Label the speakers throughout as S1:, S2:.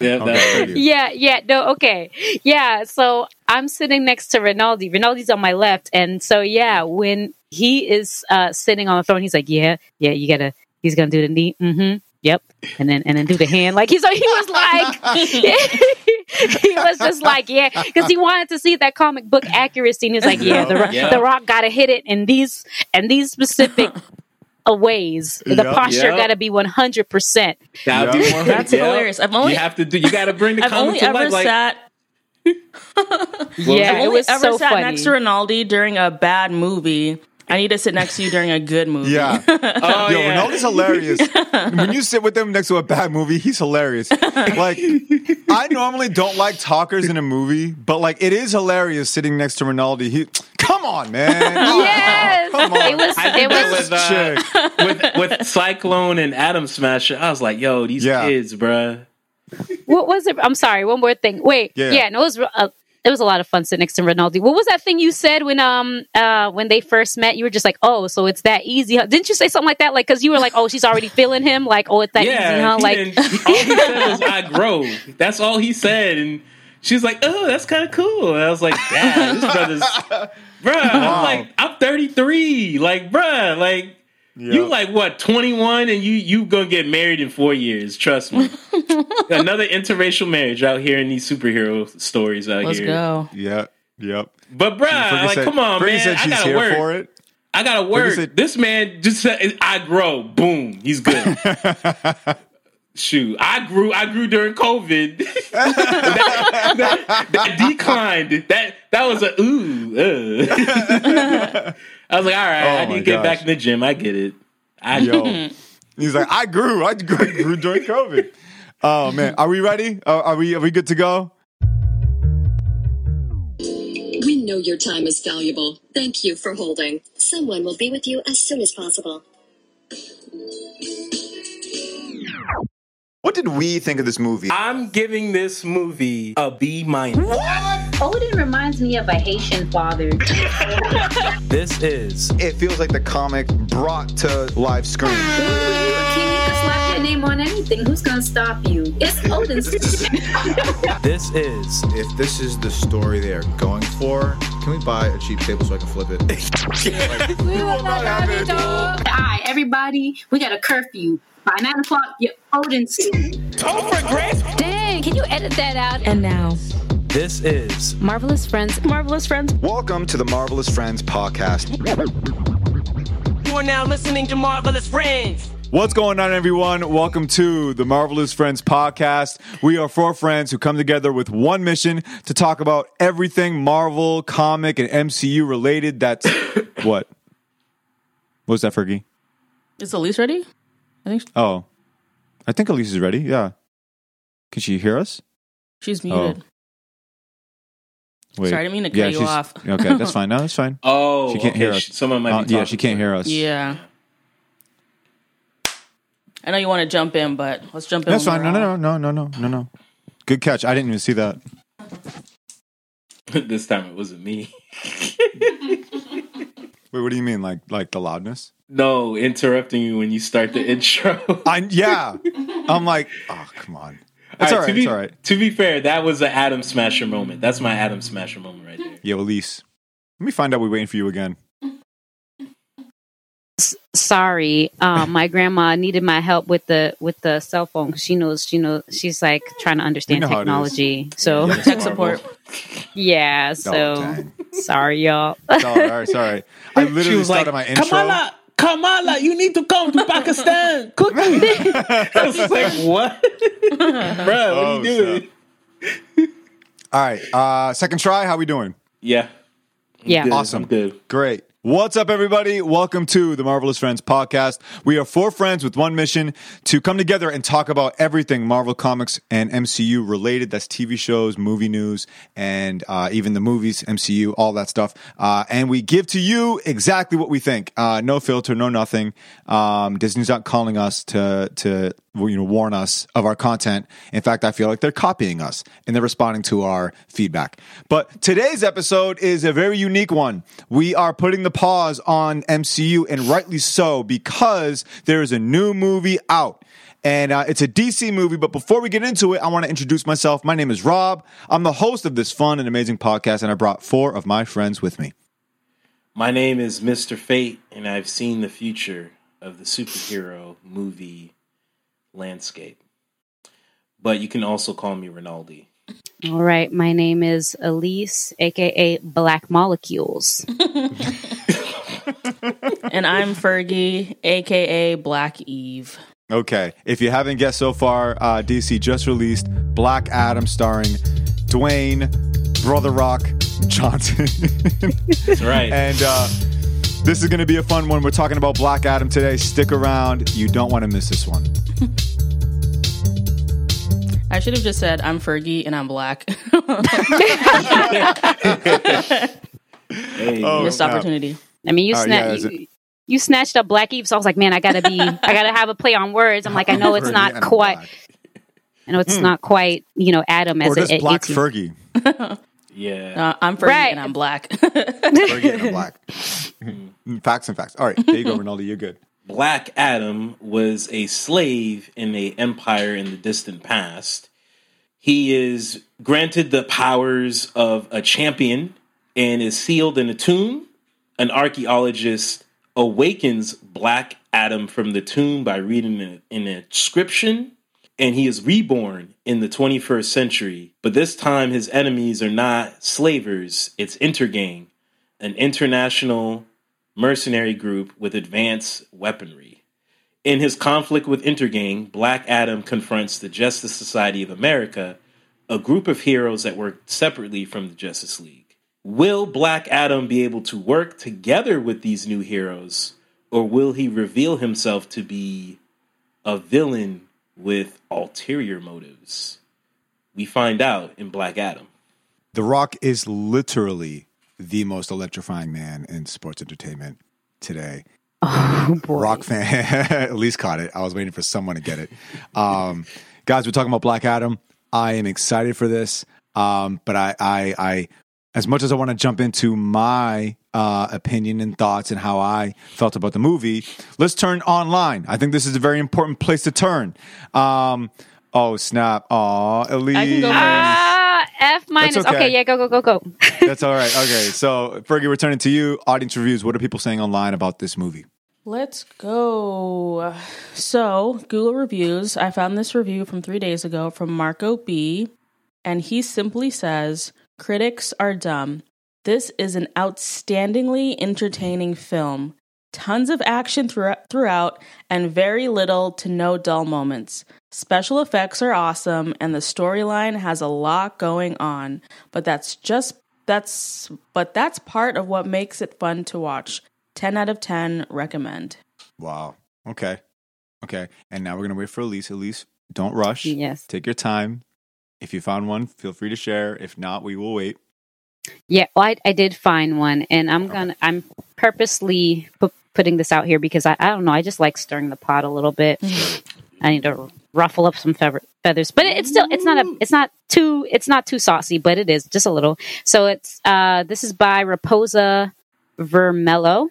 S1: Yeah,
S2: Okay.
S3: Yeah, yeah, no, okay. Yeah, so I'm sitting next to Rinaldi. Rinaldi's on my left. And so, yeah, when he is uh, sitting on the throne, he's like, yeah, yeah, you gotta, he's gonna do the knee. Mm-hmm. Yep. And then, and then do the hand. Like, he's, he was like, he was just like, yeah, because he wanted to see that comic book accuracy. And he's like, yeah, the, Ro-
S1: Yeah.
S3: the rock gotta hit it in these, and these specific uh, ways. The
S2: Yep.
S3: posture
S1: Yep.
S3: gotta be 100%.
S1: That'd be
S2: Yeah.
S1: one.
S4: That's
S1: yeah.
S4: hilarious. I've only
S1: you have to do. You got to bring the
S4: I've only
S1: to
S4: ever
S1: life. Like,
S4: sat
S3: Yeah,
S4: I've
S3: it
S4: only
S3: was
S4: ever
S3: so
S4: sat
S3: funny.
S4: next to Rinaldi during a bad movie. I need to sit next to you during a good movie.
S2: Yeah.
S1: oh
S2: Yo,
S1: yeah.
S2: Ronaldo's hilarious. when you sit with him next to a bad movie, he's hilarious. Like, I normally don't like talkers in a movie, but like, it is hilarious sitting next to Ronaldo. He, come on, man.
S3: Yes,
S2: Come on.
S3: it was.
S1: I
S3: It
S1: that
S3: was.
S1: with, uh, with with Cyclone and Atom Smasher. I was like, yo, these
S2: Yeah.
S1: kids, bruh.
S3: What was it? I'm sorry. One more thing. Wait.
S2: Yeah.
S3: Yeah. no, it was. Uh, it was a lot of fun sitting next to Rinaldi. What was that thing you said when um uh when they first met? You were just like, oh, so it's that easy? Huh? Didn't you say something like that? Like, because you were like, oh, she's already feeling him. Like, oh, it's that easy,
S1: yeah,
S3: huh? Like,
S1: all he said was "I grow." That's all he said, and she was like, "Oh, that's kind of cool." And I was like, "Damn, this brother's, bruh." I'm like, I'm 33, like, bruh, like. You
S2: Yep.
S1: like what, 21 and you you gonna get married in 4 years, trust me. Another interracial marriage out here in these superhero stories out
S4: Let's
S1: here.
S4: go.
S2: Yep. Yep.
S1: But bruh,
S2: Fergie
S1: like
S2: said-
S1: come on,
S2: Fergie
S1: man.
S2: said
S1: I gotta
S2: here
S1: work.
S2: for it.
S1: I gotta work.
S2: said-
S1: this man just said I grow. Boom. He's good. Shoot. I grew I grew during COVID. that, that- that declined. That that was a ooh. uh. I was like, all right,
S2: Oh
S1: I
S2: my
S1: need to get back
S2: gosh.
S1: in the gym. I get it. I
S2: Yo. He's like, I grew. I grew, grew during COVID. Oh man, are we ready? Uh, are we? Are we good to go?
S5: We know your time is valuable. Thank you for holding. Someone will be with you as soon as possible.
S2: What did we think of this movie?
S1: I'm giving this movie a B minus. What?
S3: Odin reminds me of a Haitian father.
S1: This is
S2: It feels like the comic brought to live screen.
S3: Name on anything. Who's gonna stop you? It's Odin's.
S1: this is
S6: If this is the story they are going for, can we buy a cheap table so I can flip it?
S3: Alright, everybody, we got a curfew. By nine o'clock, your Odin's. Oh, for grace. Dang, can you edit that out?
S4: And now,
S1: this is
S3: Marvelous Friends.
S4: marvelous friends.
S2: Welcome to the Marvelous Friends podcast.
S7: You are now listening to Marvelous Friends.
S2: What's going on, everyone? Welcome to the Marvelous Friends podcast. We are four friends who come together with one mission to talk about everything Marvel, comic, and MCU related. That's what? What's was that, Fergie?
S4: Is Elise ready? I think
S2: Oh, I think Elise is ready. Yeah. Can she hear us?
S4: she's muted.
S2: Wait.
S4: Sorry, I didn't mean to cut you
S2: she's-
S4: off.
S2: okay, that's fine. No, that's fine.
S1: Oh,
S2: She can't
S1: okay,
S2: hear us.
S1: sh- Someone might
S2: Uh,
S1: be
S2: yeah, she can't
S1: to her.
S2: hear us.
S4: Yeah. I know you want to jump in, but let's jump in.
S2: That's fine.
S4: we're
S2: No, no, no, no, no, no, no. Good catch. I didn't even see that.
S1: this time it wasn't me.
S2: Wait, what do you mean? Like, like the loudness?
S1: No, interrupting you when you start the intro.
S2: I yeah. I'm like, oh, come on. It's all right.
S1: to be,
S2: It's all right.
S1: To be fair, that was an Atom Smasher moment. That's my Atom Smasher moment right there.
S2: Yo, Elise. Let me find out we're waiting for you again.
S3: Sorry, um, my grandma needed my help with the with the cell phone she knows she knows she's like trying to understand
S2: know how it is.
S3: technology. So
S2: Yeah,
S4: Tech support.
S3: yeah, so
S2: Oh,
S3: sorry, y'all.
S2: It's all right. It's all right. I literally started my intro.
S1: Kamala, Kamala, you need to come to Pakistan quickly. I was like, what? Bro, what
S2: Oh,
S1: are you doing?
S2: All right. Uh, second try. How we doing?
S1: Yeah.
S3: Yeah.
S1: Good,
S2: Awesome.
S1: I'm good.
S2: Great. What's up, everybody? Welcome to the Marvelous Friends podcast. We are four friends with one mission to come together and talk about everything Marvel Comics and MCU related. That's TV shows, movie news, and uh, even the movies, MCU, all that stuff. Uh, and we give to you exactly what we think. Uh, no filter, no nothing. Um, Disney's not calling us to to you know warn us of our content. In fact, I feel like they're copying us and they're responding to our feedback. But today's episode is a very unique one. We are putting the pause on MCU and rightly so because there is a new movie out. and uh, it's a DC movie. But before we get into it, I want to introduce myself. My name is Rob. I'm the host of this fun and amazing podcast, and I brought four of my friends with me.
S1: My name is Mr. Fate, and I've seen the future of the superhero movie landscape. But you can also call me Rinaldi.
S3: All right, my name is Elise, aka Black Molecules.
S4: And I'm Fergie, aka Black Eve.
S2: Okay, if you haven't guessed so far, uh, DC just released Black Adam starring Dwayne Brother Rock Johnson.
S1: That's right.
S2: and uh, this is going to be a fun one. We're talking about Black Adam today. Stick around. You don't want to miss this one.
S4: I should have just said I'm Fergie and I'm black.
S1: hey,
S2: Oh,
S4: Missed
S2: no.
S4: opportunity.
S3: I mean, you
S2: Oh,
S3: sna-
S2: yeah, is
S3: you, you snatched up Black Eve, so I was like, man, I gotta be, I gotta have a play on words. I'm like, I know it's not quite,
S2: black.
S3: I know it's hmm. not quite, you know, Adam as
S2: Or just
S3: it,
S2: Black
S3: it's-
S2: Fergie.
S1: yeah.
S4: Uh, I'm Fergie
S3: Right.
S4: and I'm black.
S2: Fergie and I'm black. Hmm. Mm, facts and facts. All right, there you go, Ronaldo. You're good.
S1: Black Adam was a slave in a empire in the distant past. He is granted the powers of a champion and is sealed in a tomb. An archaeologist awakens Black Adam from the tomb by reading an, an inscription, and he is reborn in the 21st century. But this time, his enemies are not slavers, it's Intergang, an international mercenary group with advanced weaponry. In his conflict with Intergang, Black Adam confronts the Justice Society of America, a group of heroes that work separately from the Justice League. Will Black Adam be able to work together with these new heroes, or will he reveal himself to be a villain with ulterior motives? We find out in Black Adam.
S2: The Rock is literally the most electrifying man in sports entertainment today.
S3: Oh boy.
S2: Rock fan, at least caught it. I was waiting for someone to get it. Um, guys, we're talking about Black Adam. I am excited for this, um, but I, I, I, as much as I want to jump into my uh, opinion and thoughts and how I felt about the movie, let's turn online. I think this is a very important place to turn. Um, oh snap! Aw, Elise.
S4: I can go first.
S3: Ah, F minus.
S2: okay.
S3: Okay. yeah, go, go, go, go.
S2: That's all right. Okay, so Fergie, returning to you. Audience reviews. What are people saying online about this movie?
S4: Let's go. So, Google reviews. I found this review from three days ago from Marco B. And he simply says Critics are dumb. This is an outstandingly entertaining film. Tons of action thro- throughout and very little to no dull moments. Special effects are awesome and the storyline has a lot going on, but that's just that's but that's part of what makes it fun to watch. 10 out of 10 recommend.
S2: Wow. Okay. Okay. And now we're gonna wait for Elise. Elise, don't rush.
S3: Yes.
S2: Take your time. If you found one, feel free to share. If not, we will wait.
S3: Yeah, well, I, I did find one, and I'm gonna I'm purposely pu- putting this out here because I, I don't know I just like stirring the pot a little bit. I need to ruffle up some feather, feathers, but it, it's still it's not a it's not too it's not too saucy, but it is just a little. So it's uh this is by Raposa Vermello,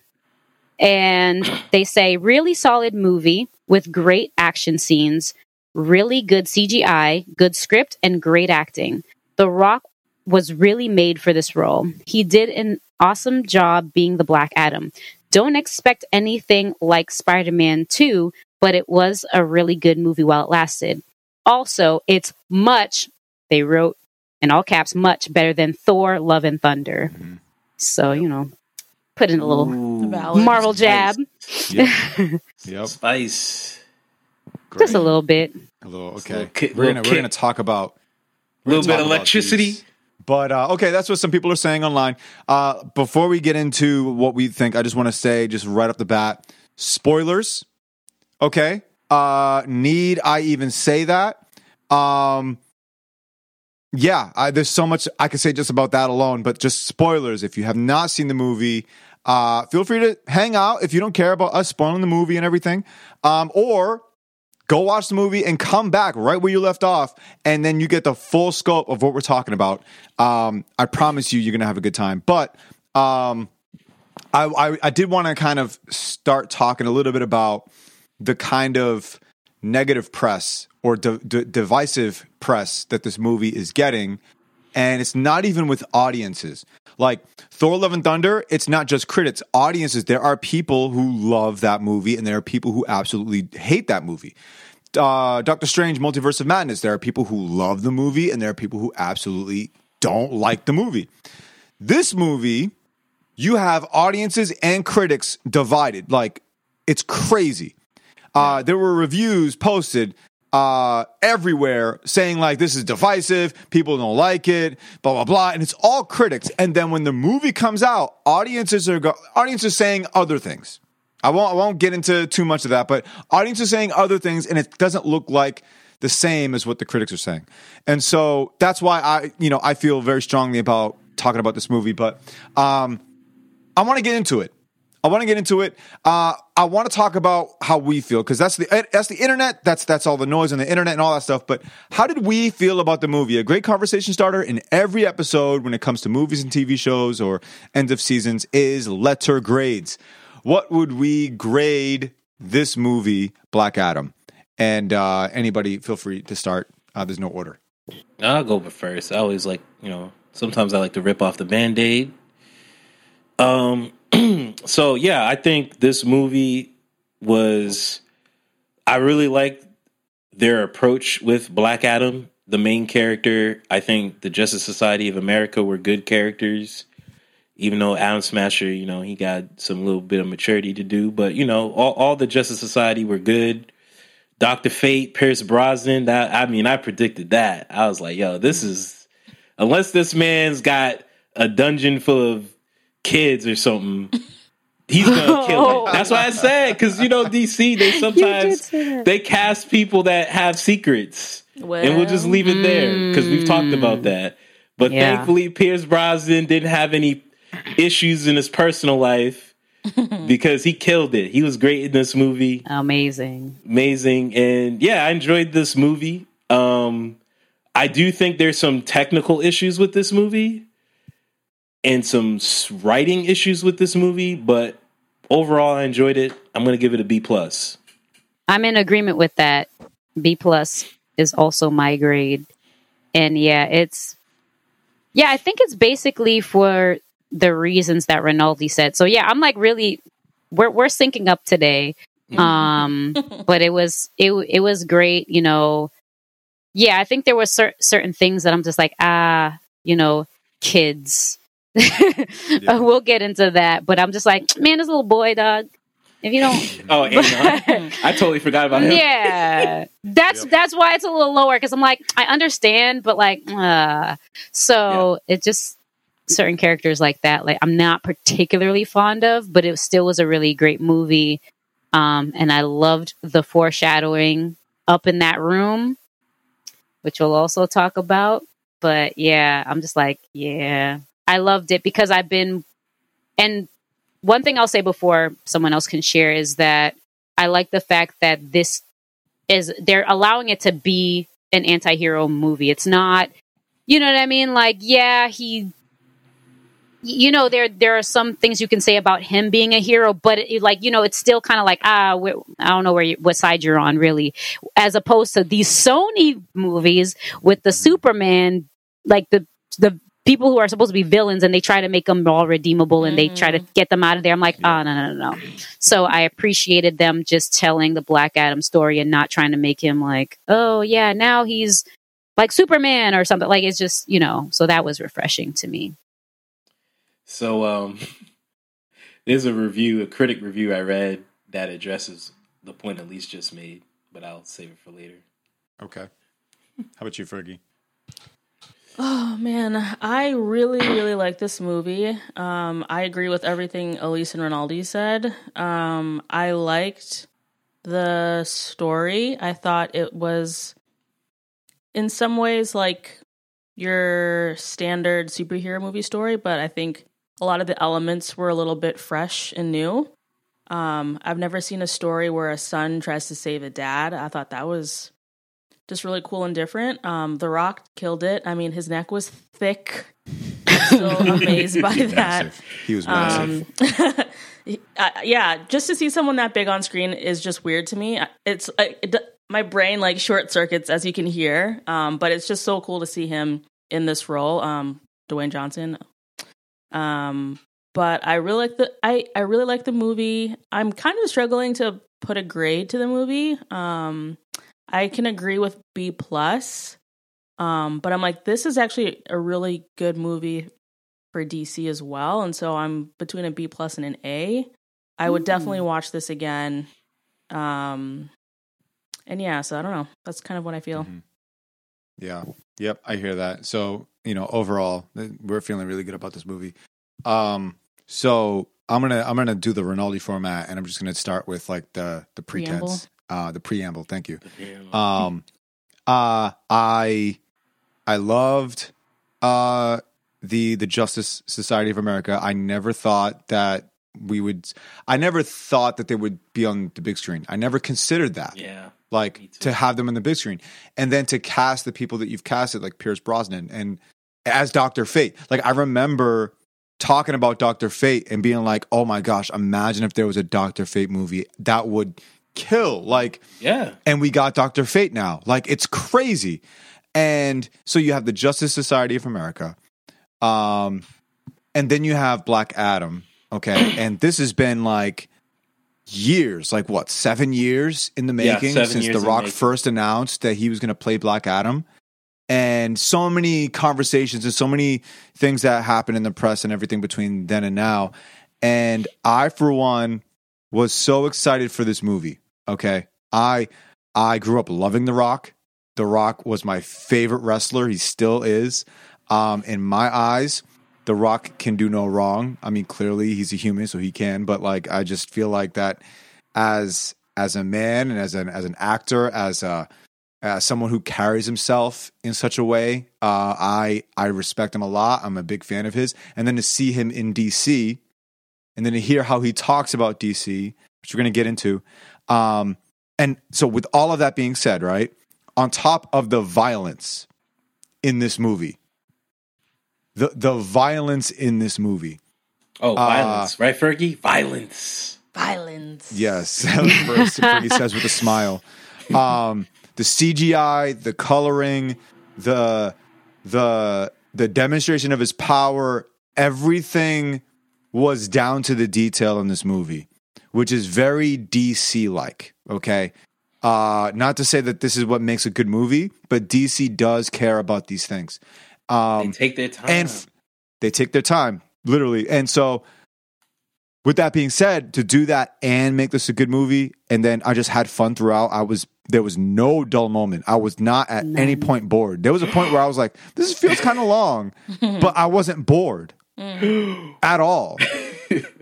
S3: and they say really solid movie with great action scenes, really good CGI, good script, and great acting. The Rock was really made for this role. He did an awesome job being the Black Adam. Don't expect anything like Spider Man 2, but it was a really good movie while it lasted. Also, it's much, they wrote in all caps, much better than Thor Love and Thunder. Mm-hmm. So, you know, put in a little
S1: Ooh,
S4: Valid.
S3: Marvel jab,
S2: Yep. yep.
S1: spice.
S3: Just a little bit.
S2: A little
S1: a
S2: okay.
S1: little kick-
S2: we're gonna we're gonna talk about
S1: A little bit of electricity.
S2: But uh, okay, that's what some people are saying online. Uh, before we get into what we think, I just want to say, just right off the bat, spoilers. Okay, uh, need I even say that? Um, yeah, I, there's so much I could say just about that alone. But just spoilers. If you have not seen the movie, uh, feel free to hang out if you don't care about us spoiling the movie and everything, um, or go watch the movie and come back right where you left off and then you get the full scope of what we're talking about um, i promise you you're gonna have a good time but um, I, I, I did want to kind of start talking a little bit about the kind of negative press or di- di- divisive press that this movie is getting, and it's not even with audiences. Like Thor: Love and Thunder, it's not just critics, audiences. There are people who love that movie, and there are people who absolutely hate that movie. Uh, Doctor Strange: Multiverse of Madness. There are people who love the movie, and there are people who absolutely don't like the movie. This movie, you have audiences and critics divided. Like it's crazy. Uh, there were reviews posted uh, everywhere saying like this is divisive, people don't like it, blah blah blah, and it's all critics. And then when the movie comes out, audiences are go- audiences saying other things. I won't I won't get into too much of that, but audiences saying other things, and it doesn't look like the same as what the critics are saying. And so that's why I you know I feel very strongly about talking about this movie. But um, I want to get into it. I want to get into it. Uh, I want to talk about how we feel because that's the that's the internet. That's that's all the noise on the internet and all that stuff. But how did we feel about the movie? A great conversation starter in every episode when it comes to movies and TV shows or end of seasons is letter grades. What would we grade this movie, Black Adam? And uh, anybody, feel free to start. Uh, there's no order.
S1: I'll go first. I always like, you know, sometimes I like to rip off the band aid. Um, so yeah, I think this movie was. I really liked their approach with Black Adam, the main character. I think the Justice Society of America were good characters, even though Atom Smasher, you know, he got some little bit of maturity to do. But you know, all, all the Justice Society were good. Doctor Fate, Pierce Brosnan. That I mean, I predicted that. I was like, yo, this is unless this man's got a dungeon full of kids or something. He's gonna kill it. That's why I said because you know DC they sometimes they cast people that have secrets and we'll just leave it there because we've talked about that. But
S3: Yeah.
S1: thankfully, Pierce Brosnan didn't have any issues in his personal life because he killed it. He was great in this movie
S3: Amazing.
S1: amazing and yeah i enjoyed this movie um i do think there's some technical issues with this movie and some writing issues with this movie but overall i enjoyed it i'm gonna give it a b plus
S3: I'm in agreement with that. B plus is also my grade. And yeah, it's yeah, I think it's basically for the reasons that Rinaldi said. So yeah, I'm like really we're we're syncing up today. Um but it was it it was great, you know. Yeah, I think there were cer- certain things that I'm just like, ah, you know, kids. we'll get into that, but I'm just like, man, this little boy, dog. If you don't
S1: oh and I, totally forgot about him.
S3: Yeah. That's that's why it's a little lower because i'm like i understand but like uh so it just certain characters like that like i'm not particularly fond of but it still was a really great movie. Um and i loved the foreshadowing up in that room which we'll also talk about but yeah i'm just like yeah i loved it because i've been and one thing I'll say before someone else can share is that I like the fact that this is they're allowing it to be an anti-hero movie. It's not you know what I mean? Like, yeah, he you know there there are some things you can say about him being a hero, but it, like you know it's still kind of like ah I don't know where you, what side you're on really, as opposed to these Sony movies with the Superman like the the people who are supposed to be villains and they try to make them all redeemable and they try to get them out of there. I'm like, oh no no no no. So I appreciated them just telling the Black Adam story and not trying to make him like, oh yeah, now he's like Superman or something. Like it's just you know. So that was refreshing to me.
S1: so um there's a review a critic review i read that addresses the point elise just made but i'll save it for later
S2: Okay. How about you, Fergie?
S4: Oh man, I really, really like this movie. Um, I agree with everything Elise and Rinaldi said. Um, I liked the story. I thought it was, in some ways, like your standard superhero movie story, but I think a lot of the elements were a little bit fresh and new. Um, I've never seen a story where a son tries to save a dad. I thought that was just really cool and different. Um, the Rock killed it. I mean, his neck was thick. I'm Still amazed by that.
S2: Massive. He was massive.
S4: Um, uh, yeah, just to see someone that big on screen is just weird to me. It's it, my brain like short circuits as you can hear. Um, but it's just so cool to see him in this role, um, Dwayne Johnson. Um, but I really like the I I really like the movie. I'm kind of struggling to put a grade to the movie. Um, I can agree with B plus. Um, but I'm like, this is actually a really good movie for DC as well, and so I'm between a B plus and an A. I would definitely watch this again. Um, and yeah, so I don't know. That's kind of what I feel.
S2: Mhm. Yeah. Yep. I hear that. So, you know, overall, we're feeling really good about this movie. Um, so I'm gonna I'm gonna do the Rinaldi format, and I'm just gonna start with like the the pretense. Uh, the preamble. Thank you. Um, uh, I I loved uh the the Justice Society of America. I never thought that we would. I never thought that they would be on the big screen. I never considered that
S1: Yeah.
S2: Like to have them on the big screen and then to cast the people that you've casted like Pierce Brosnan and as Dr. Fate like I remember talking about Dr. Fate and being like oh my gosh imagine if there was a Dr. Fate movie that would kill like
S1: Yeah.
S2: and we got Dr. Fate now like it's crazy and so you have the Justice Society of America um and then you have Black Adam okay and this has been like years, like what, seven years in the making
S1: seven
S2: since The Rock first announced that he was going to play Black Adam. And so many conversations and so many things that happened in the press and everything between then and now. And I, for one, was so excited for this movie. Okay. I I grew up loving The Rock. The Rock was my favorite wrestler. He still is. Um, in my eyes, The Rock can do no wrong. I mean, clearly he's a human, so he can. But like, I just feel like that as as a man and as an as an actor, as a as someone who carries himself in such a way, uh, I I respect him a lot. I'm a big fan of his. And then to see him in DC, and then to hear how he talks about DC, which we're going to get into. Um, and so, with all of that being said, right on top of the violence in this movie, the the violence in this movie,
S1: Oh,
S2: Uh,
S1: violence, right, Fergie? Violence.
S4: Violence.
S2: yes, first he says with a smile. Um, the CGI, the coloring, the the the demonstration of his power, everything was down to the detail in this movie, which is very DC like. Okay. Uh, not to say that this is what makes a good movie, but DC does care about these things. Um,
S1: they take their time.
S2: and f- they take their time, literally. And so, with that being said, to do that and make this a good movie, and then I just had fun throughout. I was there was no dull moment. I was not at any point bored. There was a point where I was like, "This feels kind of long," but I wasn't bored at all.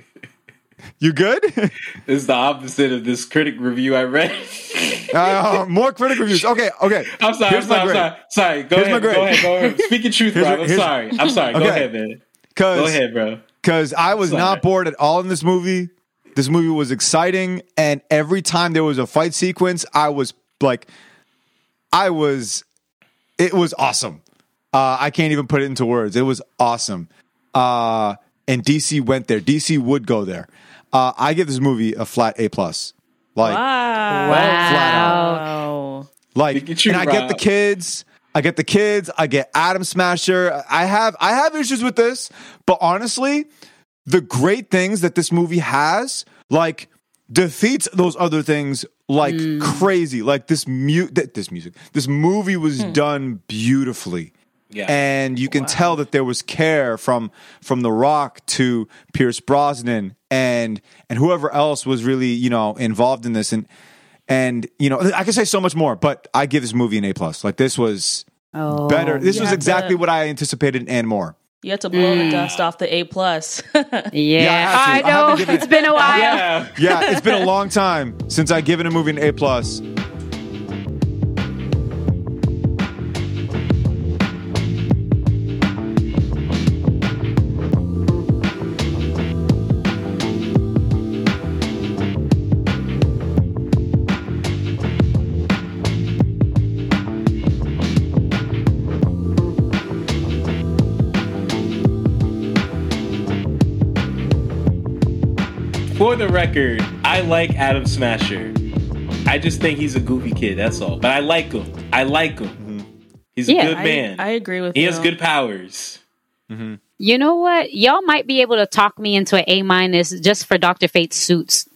S2: you good?
S1: is the opposite of this critic review I read.
S2: uh, more critic reviews. Okay, okay.
S1: I'm sorry.
S2: Here's
S1: I'm sorry. I'm sorry. Sorry. Go
S2: Here's
S1: ahead. Go ahead. Go ahead. Speak your truth, bro. I'm sorry. I'm sorry. Go
S2: Okay.
S1: ahead, man. Go ahead, bro.
S2: because I was
S1: Sorry.
S2: not bored at all in this movie. This movie was exciting, and every time there was a fight sequence, I was like, I was, it was awesome. Uh, I can't even put it into words. It was awesome. Uh, and DC went there. DC would go there. Uh, I give this movie a flat A plus. Like,
S4: Wow.
S2: flat out.
S4: Wow.
S2: like,
S1: Look at
S2: and I get the kids. I get the kids. I get Atom Smasher. I have I have issues with this, but honestly, the great things that this movie has, like defeats those other things like crazy. Like this mute this music, this movie was done beautifully.
S1: Yeah.
S2: And you can tell that there was care from from The Rock to Pierce Brosnan and and whoever else was really you know involved in this and and you know I could say so much more, but I give this movie an A plus. Like this was
S3: Oh,
S2: better. This was exactly
S4: to-
S2: what I anticipated and more.
S4: You had to blow the mm. dust off the A plus.
S3: Yeah,
S2: Yeah, I.
S3: I
S2: I
S3: know.
S2: haven't
S3: it's been a while.
S1: yeah.
S2: Yeah, it's been a long time since I've given a movie an A plus.
S1: For the record, I like Atom Smasher. I I just think he's a goofy kid. That's all. But I like him. I like him. Mm-hmm. He's a
S3: Yeah,
S1: good
S4: I,
S1: man.
S4: I agree with him.
S1: he
S4: you.
S1: has good powers. Mm-hmm.
S3: You know what? Y'all might be able to talk me into an A minus just for Doctor Fate's suits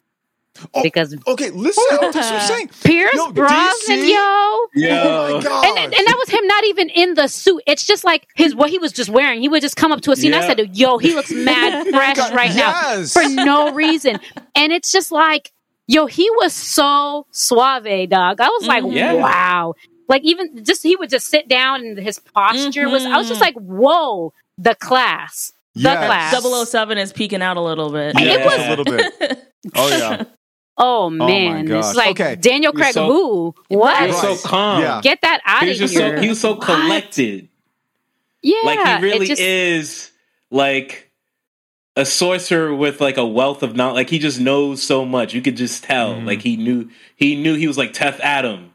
S2: Oh,
S3: because
S2: okay, listen. That's what I'm saying.
S3: Pierce
S2: Yo,
S3: Brosnan,
S2: DC?
S3: yo.
S2: Oh my god!
S3: And, and that was him not even in the suit. It's just like his what he was just wearing. He would just come up to a scene. I said, "Yo, he looks mad fresh right
S2: Yes.
S3: now for no reason." And it's just like, yo, he was so suave, dog. I was like, mm-hmm.
S1: Yeah.
S3: wow. Like even just he would just sit down and his posture was. I was just mm-hmm. like, whoa, the class, the
S2: Yes.
S3: class.
S4: 007 is peeking out a little bit.
S3: Yeah.
S2: Yeah,
S3: It was-
S2: just a little bit. Oh yeah,
S3: Oh man,
S2: gosh.
S3: it's like
S2: Okay.
S3: Daniel Craig.
S1: so-
S3: who?
S1: He
S3: What?
S1: was so calm.
S2: Yeah.
S3: Get that out
S1: He
S3: of
S1: was
S3: here.
S1: just so he was so
S3: What?
S1: collected.
S3: Yeah,
S1: like he really
S3: just-
S1: is like a sorcerer with like a wealth of knowledge. Like he just knows so much. You could just tell.
S2: Mm-hmm.
S1: Like he knew he knew he was like Teth Adam.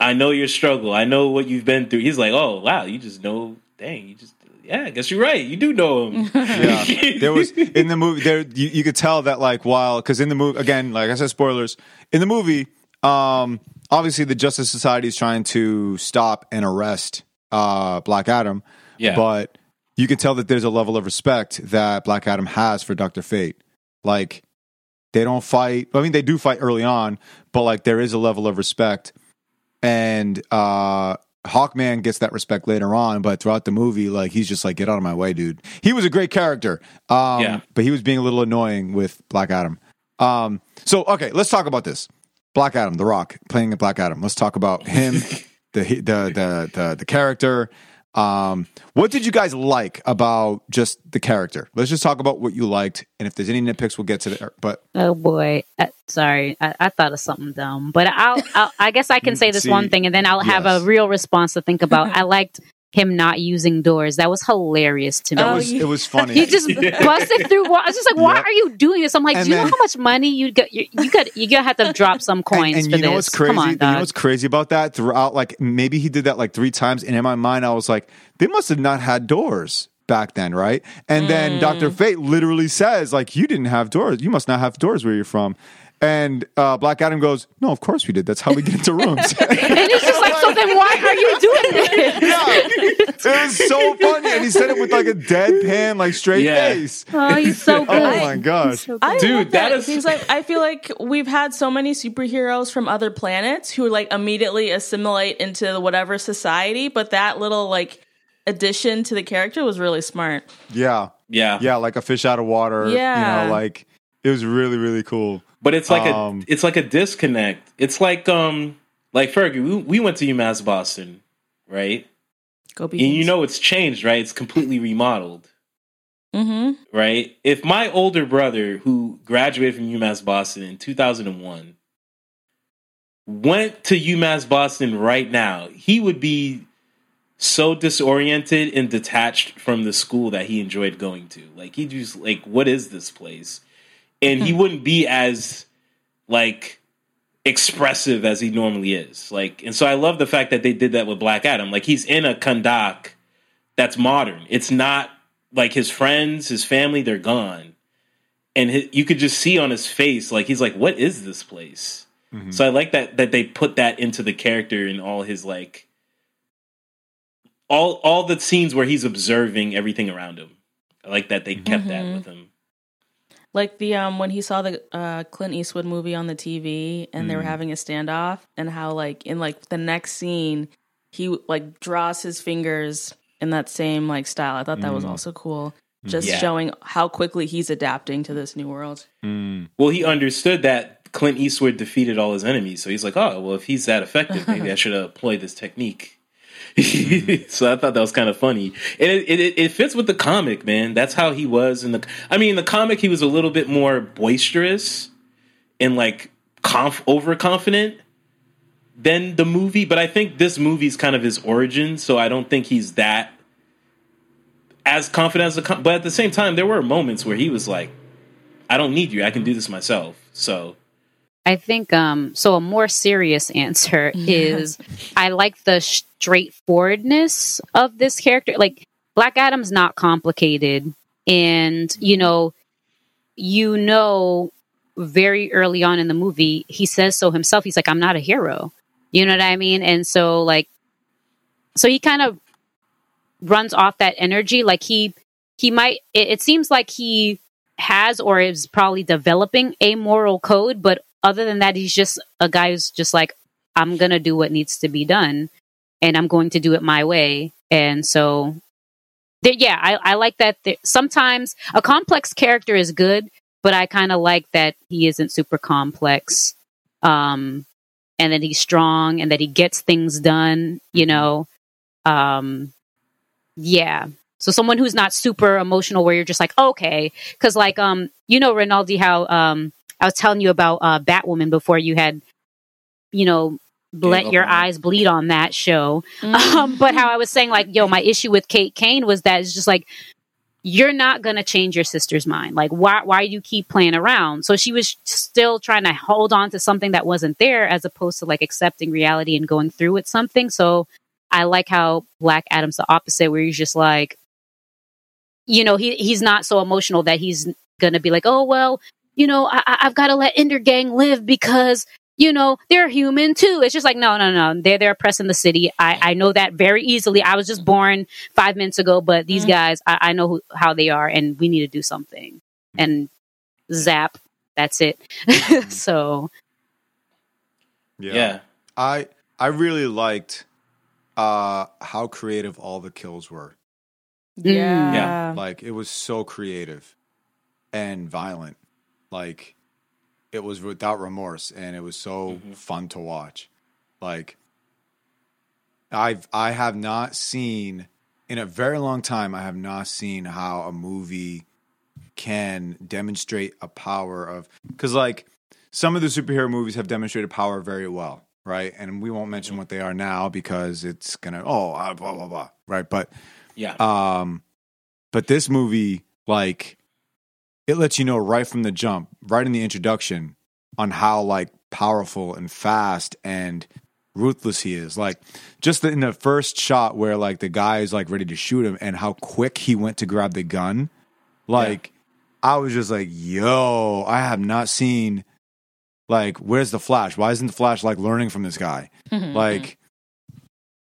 S1: I know your struggle. I know what you've been through. He's like, oh wow, you just know. Dang, you just yeah. I guess you're right. You do know him.
S2: yeah. There was in the movie there you, you could tell that like while because in the movie again like I said spoilers in the movie um obviously the Justice Society is trying to stop and arrest uh Black Adam
S1: Yeah.
S2: but you can tell that there's a level of respect that Black Adam has for Doctor Fate like they don't fight I mean they do fight early on but like there is a level of respect and uh Hawkman gets that respect later on, but throughout the movie, like he's just like, "Get out of my way, dude." He was a great character, um,
S1: Yeah.
S2: but he was being a little annoying with Black Adam. Um, so, okay, let's talk about this. Black Adam, The Rock, playing a Black Adam. Let's talk about him, the the the the the character. Um, what did you guys like about just the character? Let's just talk about what you liked, and if there's any nitpicks, we'll get to the. But
S3: Oh boy, uh, sorry, I, I thought of something dumb, but I'll, I'll I guess I can say this
S2: See,
S3: one thing, and then I'll have
S2: yes.
S3: a real response to think about. I liked him not using doors. That was hilarious to me.
S2: that
S4: Oh,
S2: was it was funny.
S3: He just busted through. wa- I was just like, why
S2: Yep.
S3: are you doing this? I'm like,
S2: And
S3: do you
S2: then-
S3: know how much money you got? You, you got you gotta have to drop some coins
S2: and, and
S3: for
S2: you know
S3: this.
S2: what's crazy?
S3: Come on,
S2: you know what's crazy about that? Throughout, like maybe he did that like three times, and in my mind, I was like, they must have not had doors back then, right? And then Doctor mm. Fate literally says, like, you didn't have doors. You must not have doors where you're from. And uh, Black Adam goes, no, of course we did. That's how we get into rooms.
S3: and it's just like, so then why are you doing this?
S2: yeah, it was so funny, and he said it with like a deadpan, like straight
S1: Yeah.
S2: face.
S3: Oh, he's so good.
S2: Oh my gosh!
S4: I
S1: Dude, that
S4: that.
S1: is-
S4: Things like I feel like we've had so many superheroes from other planets who like immediately assimilate into whatever society, but that little like addition to the character was really smart.
S2: Yeah,
S1: yeah.
S2: yeah, like a fish out of water.
S4: Yeah.
S2: you know, like it was really, really cool.
S1: But it's like
S2: Um,
S1: a it's like a disconnect. It's like um like Fergie, we, we went to UMass Boston, right?
S4: Go be.
S1: And you know it's changed, right? It's completely remodeled,
S4: Mm-hmm.
S1: right? If my older brother, who graduated from UMass Boston in 2001, went to UMass Boston right now, he would be so disoriented and detached from the school that he enjoyed going to. Like he just like, what is this place? And he hmm. wouldn't be as like expressive as he normally is. Like, and so I love the fact that they did that with Black Adam. Like he's in a Kahndaq that's modern. It's not like his friends, his family, they're gone. And hi you could just see on his face, like he's like, "What is this place?" Mm-hmm. So I like that that they put that into the character and all his like all all the scenes where he's observing everything around him. I like that they kept that mm-hmm. with him.
S4: Like the um when he saw the uh Clint Eastwood movie on the TV and they were having a standoff and how like in like the next scene he like draws his fingers in that same like style. I thought that was also cool. Just
S1: Yeah.
S4: showing how quickly he's adapting to this new world.
S1: Well, he understood that Clint Eastwood defeated all his enemies, so he's like, "Oh, well, if he's that effective, maybe I should employ this technique." so I thought that was kind of funny, and it, it it fits with the comic, man. That's how he was in the. I mean, in the comic, he was a little bit more boisterous and like conf, overconfident than the movie, but I think this movie's kind of his origin, so I don't think he's that as confident as the. Com- but at the same time, there were moments where he was like, "I don't need you. I can do this myself." So
S3: I think um so a more serious answer is I like the straightforwardness of this character. Like Black Adam's not complicated and you know you know very early on in the movie, he says so himself. He's like, I'm not a hero. You know what I mean? And so, like, so he kind of runs off that energy. Like, he, he might, it, it seems like he has or is probably developing a moral code, but other than that, he's just a guy who's just like, I'm to do what needs to be done and I'm going to do it my way. And so, there, yeah, I, I like that. There, sometimes a complex character is good, but I kind of like that he isn't super complex. Um, and that he's strong and that he gets things done, you know. Um, yeah. So someone who's not super emotional where you're just like, okay, cuz like um you know Rinaldi how um I was telling you about uh Batwoman before you had you know let your eyes bleed on that show. Um, but how I was saying, like, yo, my issue with Kate Kane was that it's just like, you're not going to change your sister's mind. Like, why, why do you keep playing around? So she was still trying to hold on to something that wasn't there as opposed to like accepting reality and going through with something. So I like how Black Adam's the opposite, where he's just like, you know, he, he's not so emotional that he's going to be like, oh, well, you know, I, I- I've got to let Intergang live because you know, they're human too. It's just like, no, no, no. They're they're oppressing the city. I, I know that very easily. I was just born five minutes ago, but these mm-hmm. guys, I, I know who, how they are, and we need to do something. And zap, that's it. Mm-hmm. so
S1: Yeah.
S2: I I really liked uh how creative all the kills were. Mm.
S4: Yeah.
S1: Yeah.
S2: Like it was so creative and violent. Like it was without remorse and it was so fun to watch. Like I've I have not seen in a very long time I have not seen how a movie can demonstrate a power of cuz like some of the superhero movies have demonstrated power very well, right? And we won't mention what they are now because it's going to oh uh, blah blah blah, right? But
S1: Yeah.
S2: um, but this movie, like, it lets you know right from the jump, right in the introduction, on how like powerful and fast and ruthless he is. Like, just in the first shot where like the guy is like ready to shoot him, and how quick he went to grab the gun. Like, I was just like, yo, I have not seen. Like, where's the Flash? Why isn't the Flash like learning from this guy? Mm-hmm, like, mm-hmm.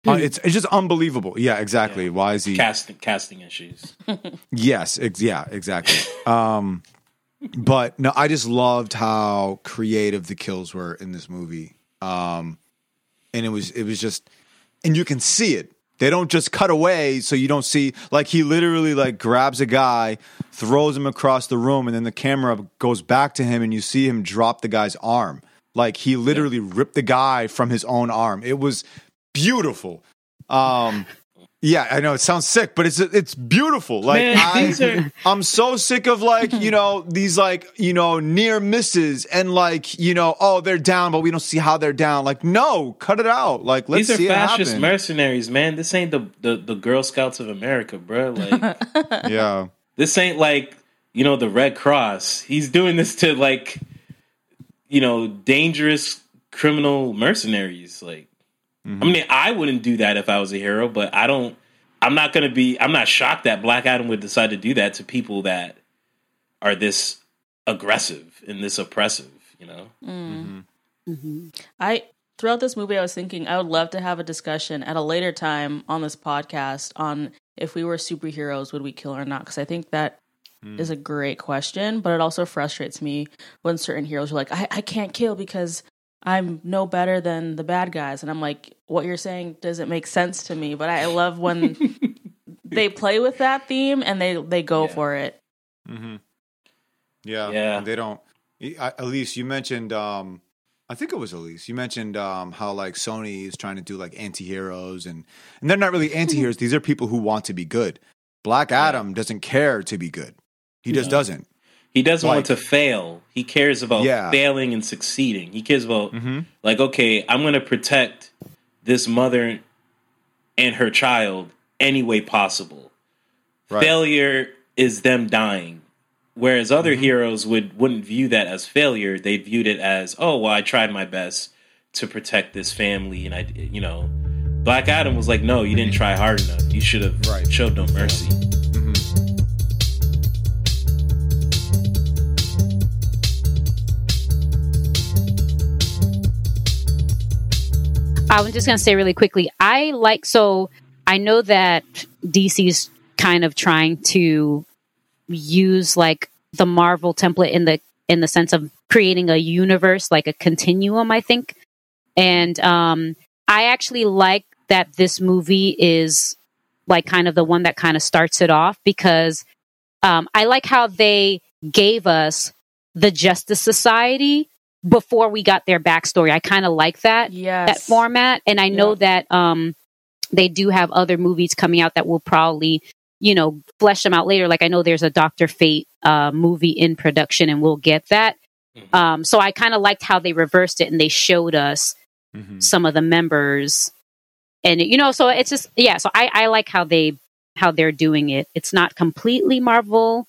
S2: Uh, it's it's just unbelievable. Yeah, exactly.
S1: Yeah.
S2: Why is he?
S1: casting casting issues.
S2: Yes, ex- yeah, exactly. um, but no, I just loved how creative the kills were in this movie. Um, and it was it was just, and you can see it. They don't just cut away, so you don't see like he literally like grabs a guy, throws him across the room, and then the camera goes back to him, and you see him drop the guy's arm. Like he literally ripped the guy from his own arm. It was beautiful. Um, yeah, I know it sounds sick, but it's it's beautiful. Like
S1: Man,
S2: I,
S1: are-
S2: I'm so sick of like you know these like you know near misses and like you know oh they're down, but we don't see how they're down. Like no, cut it out. Like let's
S1: These are
S2: see it
S1: fascist
S2: happen.
S1: mercenaries, man. This ain't the, the the Girl Scouts of America, bro. Like
S2: yeah,
S1: this ain't like you know the Red Cross. He's doing this to like you know dangerous criminal mercenaries. Like
S2: Mm-hmm.
S1: I mean, I wouldn't do that if I was a hero, but I don't. I'm not gonna be. I'm not shocked that Black Adam would decide to do that to people that are this aggressive and this oppressive. You know.
S4: I throughout this movie, I was thinking I would love to have a discussion at a later time on this podcast on if we were superheroes, would we kill or not? Because I think that is a great question, but it also frustrates me when certain heroes are like, I, I can't kill because I'm no better than the bad guys. And I'm like, what you're saying doesn't make sense to me. But I love when they play with that theme and they, they go
S1: Yeah.
S4: for it.
S2: yeah,
S1: Yeah.
S2: They don't. I- Elise, you mentioned. um I think it was Elise. You mentioned um, how like Sony is trying to do like anti-heroes and and they're not really anti-heroes. These are people who want to be good. Black Adam doesn't care to be good. He just
S1: No.
S2: doesn't.
S1: He doesn't
S2: Like-
S1: want to fail. He cares about
S2: Yeah.
S1: failing and succeeding. He cares about
S2: Mm-hmm.
S1: like, okay, I'm going to protect this mother and her child any way possible.
S2: Right.
S1: Failure is them dying. Whereas other
S2: Mm-hmm.
S1: heroes would wouldn't view that as failure. They viewed it as, oh, well, I tried my best to protect this family, and I, you know, Black Adam was like, no, you didn't try hard enough. You should have
S2: Right.
S1: showed no mercy.
S3: I was just going to say really quickly. I like so I know that DC's kind of trying to use like the Marvel template in the in the sense of creating a universe like a continuum, I think. And um I actually like that this movie is like kind of the one that kind of starts it off because um I like how they gave us the Justice Society before we got their backstory. I kind of like that
S4: Yes.
S3: that format. And I know
S4: Yeah.
S3: that um, they do have other movies coming out that will probably, you know, flesh them out later. Like I know there's a Doctor Fate uh, movie in production, and we'll get that.
S1: Mhm.
S3: Um, so I kind of liked how they reversed it and they showed us
S2: Mhm.
S3: some of the members, and you know, so it's just yeah. So I, I like how they how they're doing it. It's not completely Marvel,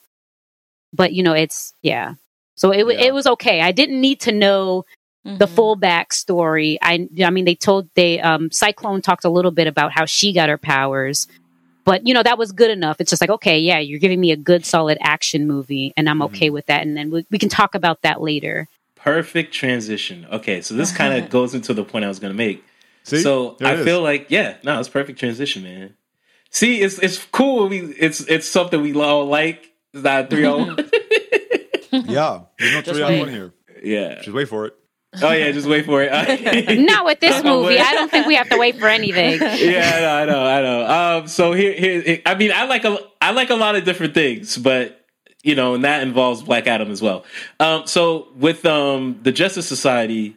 S3: but you know, it's yeah. So it
S2: Yeah.
S3: it was okay. I didn't need to know the
S4: Mhm.
S3: full backstory. I I mean they told they um Cyclone talked a little bit about how she got her powers. But you know that was good enough. It's just like okay, yeah, you're giving me a good solid action movie and I'm okay with that and then we, we can talk about that later.
S1: Perfect transition. Okay, so this kind of goes into the point I was going to make.
S2: See?
S1: So
S2: There
S1: I feel like yeah, no, it's perfect transition, man. See, it's it's cool. We it's it's something we all like. It's not three oh.
S2: yeah. There's no
S4: Just
S2: three on
S4: wait.
S2: one here.
S1: Yeah.
S2: Just wait for it.
S1: Oh yeah, just wait for it.
S3: Not with this movie. I don't think we have to wait for anything.
S1: yeah, I know, I know, I know. Um, so here, here, I mean, I like a, I like a lot of different things, but you know, and that involves Black Adam as well. Um, so with um the Justice Society,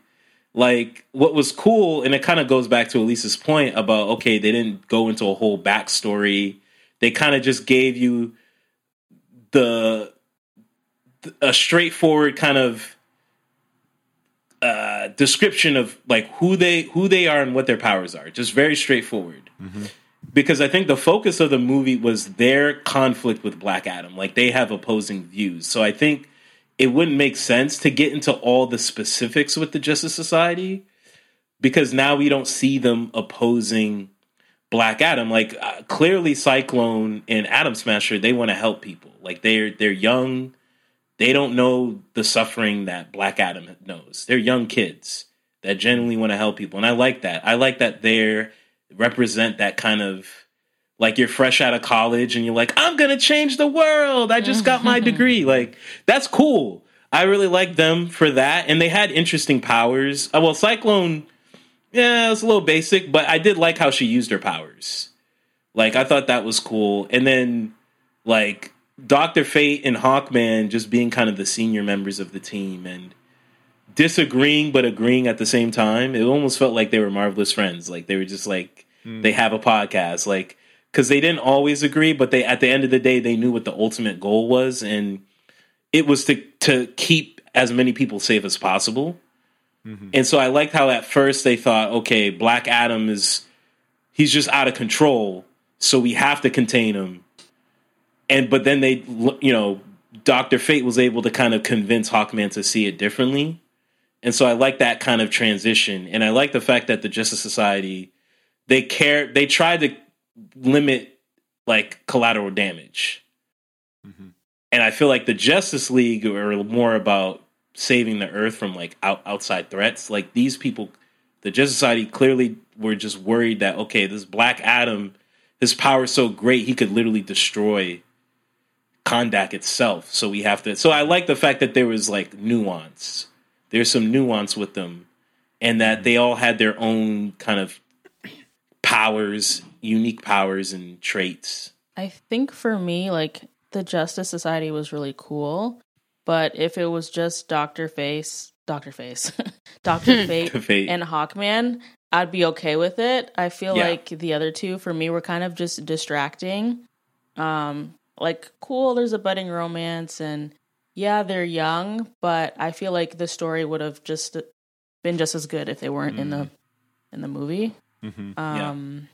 S1: like what was cool, and it kind of goes back to Elisa's point about okay, they didn't go into a whole backstory. They kind of just gave you the a straightforward kind of uh, description of like who they who they are and what their powers are. Just very straightforward. Because I think the focus of the movie was their conflict with Black Adam. Like they have opposing views. So I think it wouldn't make sense to get into all the specifics with the Justice Society because now we don't see them opposing Black Adam. Like uh, clearly Cyclone and Atom Smasher, they want to help people. Like they're they're young, they don't know the suffering that Black Adam knows. They're young kids that genuinely want to help people, and I like that. I like that they're represent that kind of like you're fresh out of college and you're like, I'm gonna change the world. I just got my degree. Like that's cool. I really like them for that, and they had interesting powers. Uh, well, Cyclone, yeah, it was a little basic, but I did like how she used her powers. Like I thought that was cool, and then like Doctor Fate and Hawkman just being kind of the senior members of the team and disagreeing but agreeing at the same time. It almost felt like they were marvelous friends. Like they were just like hmm. they have a podcast, like because they didn't always agree, but they at the end of the day they knew what the ultimate goal was, and it was to to keep as many people safe as possible. Mm-hmm. And so I liked how at first they thought, okay, Black Adam is he's just out of control, so we have to contain him. And but then they, you know, Doctor Fate was able to kind of convince Hawkman to see it differently. And so I like that kind of transition, and I like the fact that the Justice Society they care they tried to limit like collateral damage. Mm-hmm. And I feel like the Justice League are more about saving the Earth from like out, outside threats. Like these people, the Justice Society clearly were just worried that okay, this Black Adam, his power is so great he could literally destroy Kahndaq itself. So we have to. So I like the fact that there was like nuance. There's some nuance with them, and that they all had their own kind of powers, unique powers and traits.
S4: I think for me, like the Justice Society was really cool, but if it was just Doctor Face, Doctor Face, Doctor Fate,
S1: Fate.
S4: and Hawkman, I'd be okay with it. I feel
S1: Yeah.
S4: like the other two for me were kind of just distracting. Um, like cool, there's a budding romance, and yeah, they're young, but I feel like the story would have just been just as good if they weren't in the in the movie. Um,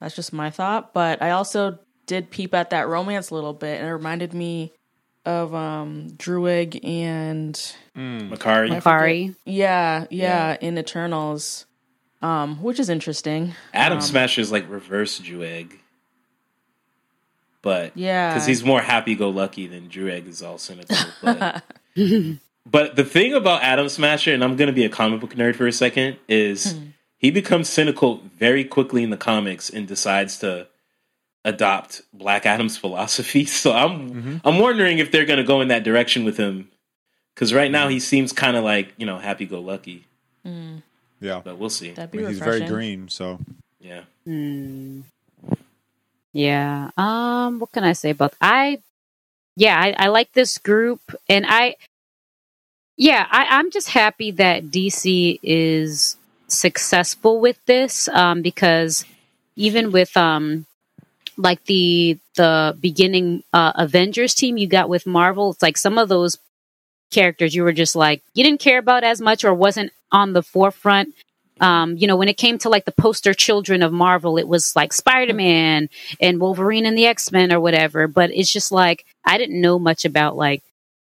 S4: that's just my thought. But I also did peep at that romance a little bit, and it reminded me of um Druig and
S1: Makkari.
S3: Makkari.
S4: yeah, yeah, in Eternals, um, which is interesting.
S1: Atom
S4: Um,
S1: Smasher is like reverse Druig. But
S4: Yeah.
S1: because he's more happy go lucky than Druig is all cynical. But, but the thing about Atom Smasher, and I'm gonna be a comic book nerd for a second, is hmm. he becomes cynical very quickly in the comics and decides to adopt Black Adam's philosophy. So I'm mm-hmm. I'm wondering if they're going to go in that direction with him because right now he mm-hmm. seems kind of like you know happy go lucky, hmm.
S2: Yeah.
S1: but we'll see.
S4: That'd
S2: I
S4: be
S2: mean, he's very green, so
S1: Yeah,
S3: Hmm. Yeah. Um. What can I say about? I. Yeah, I, I like this group, and I. Yeah, I, I'm just happy that DC is successful with this, um, because even with um, like the the beginning uh, Avengers team you got with Marvel, it's like some of those characters you were just like you didn't care about as much or wasn't on the forefront um, you know, when it came to like the poster children of Marvel, it was like Spider Man and Wolverine and the X Men or whatever. But it's just like I didn't know much about like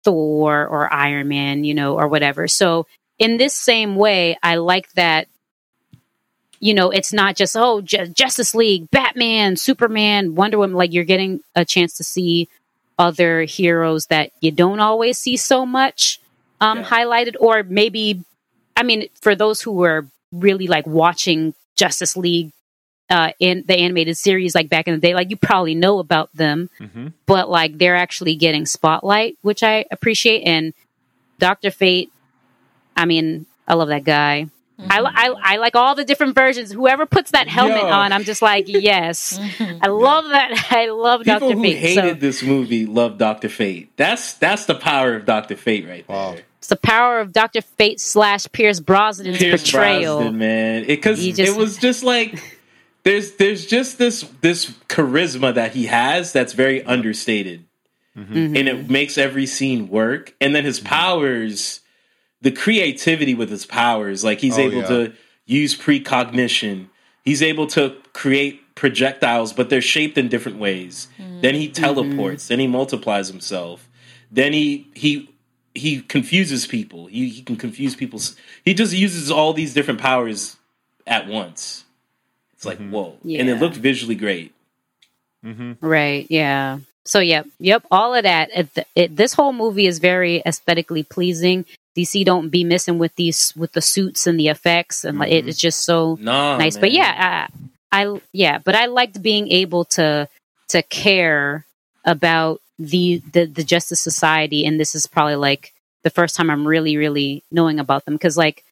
S3: Thor or Iron Man, you know, or whatever. So in this same way, I like that. You know, it's not just oh Ju- Justice League, Batman, Superman, Wonder Woman. Like you're getting a chance to see other heroes that you don't always see so much um,
S1: Yeah.
S3: highlighted, or maybe I mean, for those who were really like watching Justice League uh, in the animated series, like back in the day, like you probably know about them,
S2: Mhm.
S3: but like they're actually getting spotlight, which I appreciate. And Doctor Fate, I mean, I love that guy. I, li- I, I like all the different versions. Whoever puts that helmet
S1: Yo.
S3: on, I'm just like, yes. I love that. I love Doctor Fate.
S1: people
S3: Doctor
S1: who
S3: Fate.
S1: hated
S3: So
S1: this movie love Doctor Fate. That's that's the power of Doctor Fate right there.
S2: Wow.
S3: It's the power of Doctor Fate slash Pierce Brosnan's
S1: Pierce
S3: portrayal.
S1: Brosnan, man, because
S3: You
S1: it, was just like there's there's just this this charisma that he has that's very understated,
S3: Mhm.
S1: and it makes every scene work. And then his powers, the creativity with his powers, like he's
S2: Oh,
S1: able
S2: yeah.
S1: to use precognition. He's able to create projectiles, but they're shaped in different ways. Then he teleports. Then he multiplies himself. Then he he he confuses people. He he can confuse people. He just uses all these different powers at once. It's like mm-hmm. whoa, and it looked visually great. Mm-hmm.
S3: Right. Yeah. So yep, yep. All of that. It, it, this whole movie is very aesthetically pleasing. DC don't be missing with these with the suits and the effects, and like, it, mm-hmm. it's just so
S1: Nah,
S3: nice. But yeah, I, I yeah, but I liked being able to to care about the the the Justice Society, and this is probably like the first time I'm really really knowing about them because like.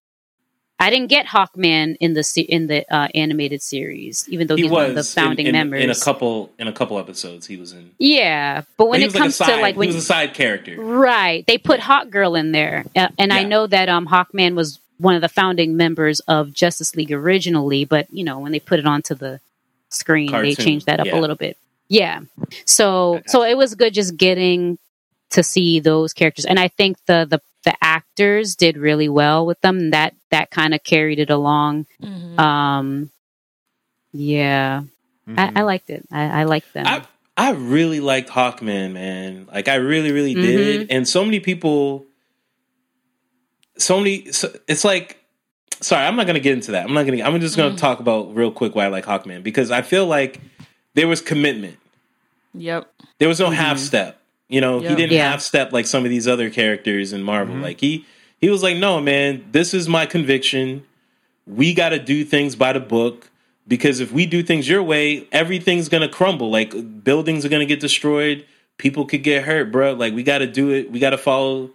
S3: I didn't get Hawkman in the in the uh, animated series, even though
S1: he
S3: he's
S1: was
S3: one of the founding
S1: in, in,
S3: members.
S1: in a couple in a couple episodes. He was in.
S3: Yeah, but when
S1: he
S3: it
S1: like
S3: comes
S1: side,
S3: to like when
S1: he was a side character.
S3: right, they put Hawk Girl in there, uh, and I know that um Hawkman was one of the founding members of Justice League originally, but you know when they put it onto the screen, they
S1: Cartoon,
S3: changed that up
S1: yeah.
S3: a little bit. Yeah, so so it was good just getting to see those characters, and I think the the the actors did really well with them. That that kind of carried it along.
S4: Mhm.
S3: Um, yeah, I, I liked it. I, I liked them.
S1: I I really liked Hawkman, man. Like I really, really
S3: Mm-hmm.
S1: did. And so many people, so many. So, it's like, sorry, I'm not gonna get into that. I'm not gonna. I'm just gonna talk about real quick why I like Hawkman because I feel like there was commitment.
S4: Yep.
S1: There was no half step. You know, he didn't
S3: Mm-hmm. Yeah.
S1: half step like some of these other characters in Marvel. Like he he was like, no, man, this is my conviction. We got to do things by the book because if we do things your way, everything's gonna crumble. Like buildings are gonna get destroyed. People could get hurt, bro. Like we got to do it. We got to follow.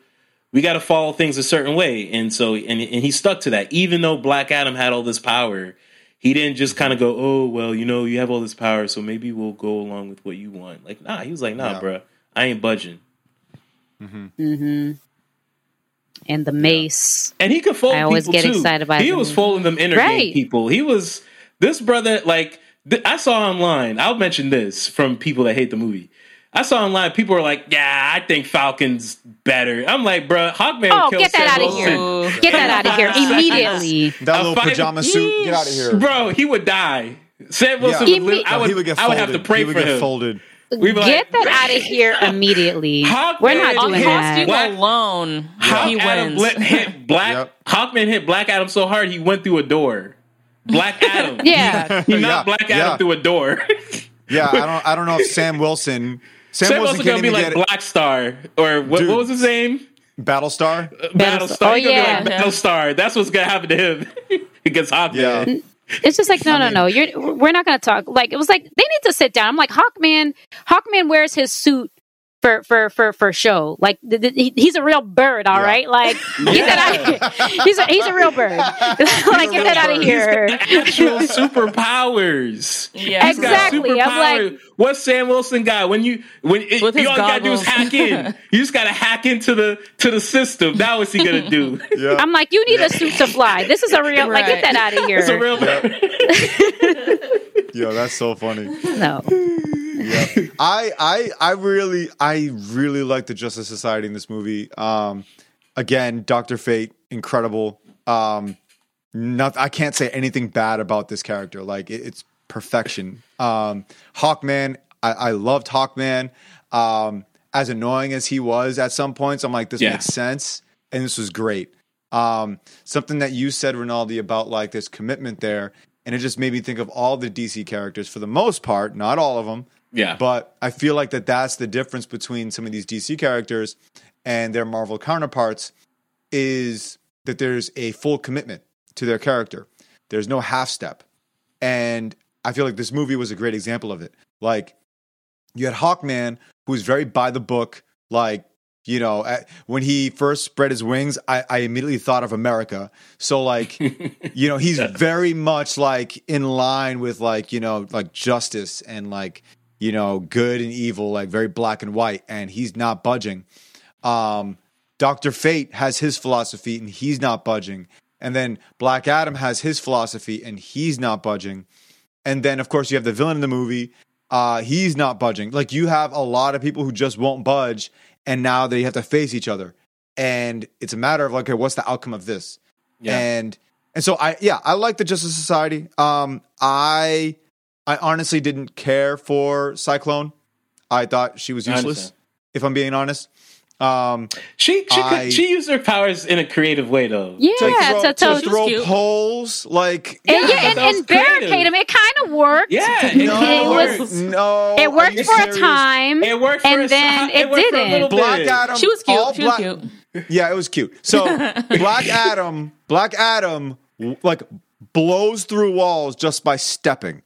S1: We got to follow things a certain way. And so, and and he stuck to that. Even though Black Adam had all this power, he didn't just kind of go, "Oh, well, you know, you have all this power, so maybe we'll go along with what you want." Like, nah, he was like, "Nah,
S2: Yeah.
S1: bro, I ain't budging."
S3: hmm And the mace.
S1: And he could fold
S3: I always
S1: people
S3: get
S1: too.
S3: excited by
S1: he
S3: them.
S1: was folding them Intergang
S3: Right.
S1: people. He was this brother. Like th- I saw online. I'll mention this from people that hate the movie. I saw online people were like, "Yeah, I think Falcon's better." I'm like, "Bro, Hawkman."
S3: Oh,
S1: killed
S3: get that
S1: Sam
S3: out of here.
S1: Wilson.
S4: Ooh.
S3: Get that out of here immediately.
S2: That
S1: A
S2: little
S1: five-
S2: pajama suit, get out of here.
S1: Bro, he would die. Sam Wilson
S3: Yeah.
S1: would. Live, I would.
S2: he would get
S1: I would have to pray
S2: he would
S1: for
S2: get
S1: him.
S2: folded.
S1: We'd be
S3: Get
S1: like,
S3: that out of here immediately.
S1: Hawkman
S3: We're not doing
S1: hit
S3: that.
S4: costume
S1: Black-
S4: alone,
S1: Hawk
S4: he
S1: Adam
S4: wins.
S1: bl- hit Black
S2: Yep.
S1: Hawkman hit Black Adam so hard he went through a door. Black Adam.
S3: Yeah.
S1: He knocked
S2: Yeah,
S1: Black Adam
S2: yeah.
S1: through a door.
S2: Yeah, I don't. I don't know if Sam Wilson. Sam,
S1: Sam
S2: Wilson
S1: Wilson
S2: can't
S1: gonna be like Black Star or what,
S2: Dude.
S1: what was his name?
S2: Battlestar.
S1: Battlestar.
S3: Oh,
S1: He's gonna oh,
S3: yeah.
S1: be like Battlestar. That's what's gonna happen to him. He's against Hawkman.
S2: Yeah.
S3: It's just like no, no, no. You're we're not going to talk. Like it was like they need to sit down. I'm like Hawkman. Hawkman wears his suit for for for for show. Like th- th- he, he's a real bird. All
S2: Yeah.
S3: right. Like get that out. Of here. He's a he's a real bird. like get that out of here.
S1: Actual superpowers.
S4: Yeah.
S1: He's got
S3: Exactly. I'm
S1: superpowers.
S3: like-
S1: what's Sam Wilson got? When you when it, you all you gotta do is hack in. You just gotta hack into the to the system. Now what's he gonna do?
S2: Yeah.
S3: I'm like you need a suit to fly. This is a real. Like get that out of here.
S1: It's a real
S2: Yo, that's so funny.
S3: no.
S2: I I I really I really like the Justice Society in this movie. Um again, Doctor Fate, incredible. Um not I can't say anything bad about this character. Like it, it's perfection. Um Hawkman, I, I loved Hawkman. Um as annoying as he was at some points, I'm like, this
S1: Yeah.
S2: makes sense. And this was great. Um something that you said, Rinaldi, about like this commitment there, and it just made me think of all the DC characters for the most part, not all of them.
S1: Yeah.
S2: But I feel like that that's the difference between some of these DC characters and their Marvel counterparts is that there's a full commitment to their character. There's no half step. And I feel like this movie was a great example of it. Like you had Hawkman who was very by the book like you know, when he first spread his wings, I, I immediately thought of America. So, like, you know, he's very much like in line with like, you know, like justice and like, you know, good and evil, like very black and white, and he's not budging. Um, Dr. Fate has his philosophy and he's not budging. And then Black Adam has his philosophy and he's not budging. And then, of course, you have the villain in the movie. Uh, he's not budging. Like, you have a lot of people who just won't budge, and now they have to face each other. And it's a matter of, like, okay, what's the outcome of this?
S1: Yeah.
S2: And and so I yeah, I like the Justice Society. Um I I honestly didn't care for Cyclone. I thought she was useless, if I'm being honest. Um
S1: She she
S2: I-
S1: could, she used her powers in a creative way though.
S3: Yeah,
S2: to throw,
S3: to, to,
S2: to throw
S4: cute.
S2: poles like
S3: and,
S1: Yeah,
S3: yeah, and,
S1: that was
S3: and barricade
S1: creative.
S3: him. It kind of worked.
S1: Yeah, it
S2: no,
S3: It was-
S2: no.
S3: It worked for
S2: serious?
S3: a time,
S1: It worked for
S3: and
S1: a-
S3: then it,
S1: worked for a
S3: didn't.
S1: little
S2: Black
S1: bit.
S2: Adam.
S4: She was cute.
S2: all
S4: She was
S2: Black-
S4: cute.
S2: Yeah, it was cute. So Black Adam, Black Adam, like blows through walls just by stepping,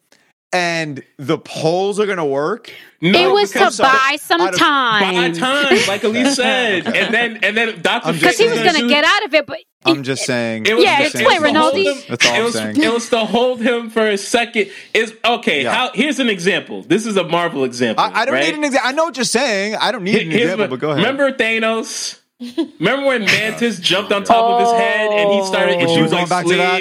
S2: and the polls are gonna work.
S1: No,
S3: it was to
S1: because-
S3: buy some
S2: of-
S3: time.
S1: by time, like Elise said, and then and then Doctor
S2: I'm
S3: because he was going to get out of it, but
S2: I'm just saying.
S1: It was
S3: Yeah,
S1: to-
S2: just
S1: it
S2: saying
S3: explain,
S1: was to hold
S3: Rinaldi.
S1: him-
S2: That's all
S1: it
S2: I'm
S1: was,
S2: saying.
S1: It was to hold him for a second. Is okay.
S2: Yeah.
S1: How? Here's an example. This is a Marvel example.
S2: I, I don't
S1: right?
S2: need an example. I know what you're saying. I don't need an
S1: Here's
S2: example,
S1: what-
S2: but go ahead.
S1: Remember Thanos? Remember when Mantis jumped on top of his head and he started and
S2: Oh.
S1: she was
S2: Going
S1: like
S2: back to that?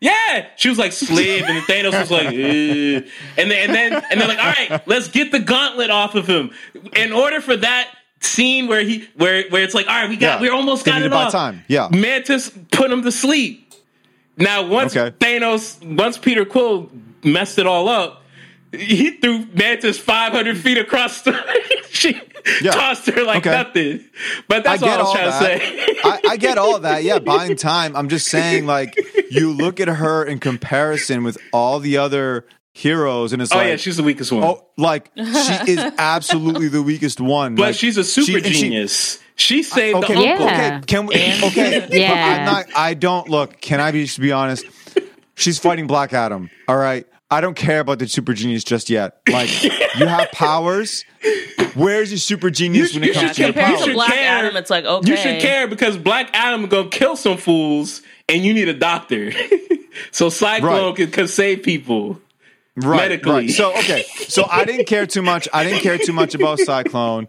S1: Yeah, she was like sleep, and Thanos was like, "Ugh." Eh. and then and then and then like, all right, let's get the gauntlet off of him. In order for that scene where he where where it's like, all right, we got
S2: Yeah.
S1: we almost
S2: They
S1: got it off.
S2: time. Yeah.
S1: Mantis put him to sleep. Now once
S2: Okay.
S1: Thanos, once Peter Quill messed it all up, he threw Mantis 500 feet across the. she
S2: Yeah.
S1: tossed her like
S2: Okay.
S1: nothing. But that's
S2: I
S1: all I was
S2: all
S1: trying
S2: that.
S1: to say.
S2: I, I get all that. Yeah, buying time. I'm just saying, like, you look at her in comparison with all the other heroes, and it's
S1: oh
S2: like,
S1: yeah, she's the weakest one.
S2: oh, like she is absolutely the weakest one.
S1: but
S2: Like,
S1: she's a super
S2: she- and she-
S1: genius. She, saved
S2: okay,
S1: the
S3: Yeah.
S2: Okay, can we? Okay, but
S3: Yeah.
S2: I'm not. I don't look. Can I be just be honest? She's fighting Black Adam. All right. I don't care about the super genius just yet. Like you have powers. Where's your super genius
S1: You-
S2: when it
S1: you
S2: comes
S1: should
S2: to your
S1: compare- You
S4: to
S1: should
S4: Black
S1: care.
S4: Adam, it's like okay.
S1: You should care because Black Adam gonna kill some fools, and you need a doctor. so Cyclone
S2: Right.
S1: can, can save people.
S2: right,
S1: medically.
S2: Right. So okay, so I didn't care too much. I didn't care too much about Cyclone.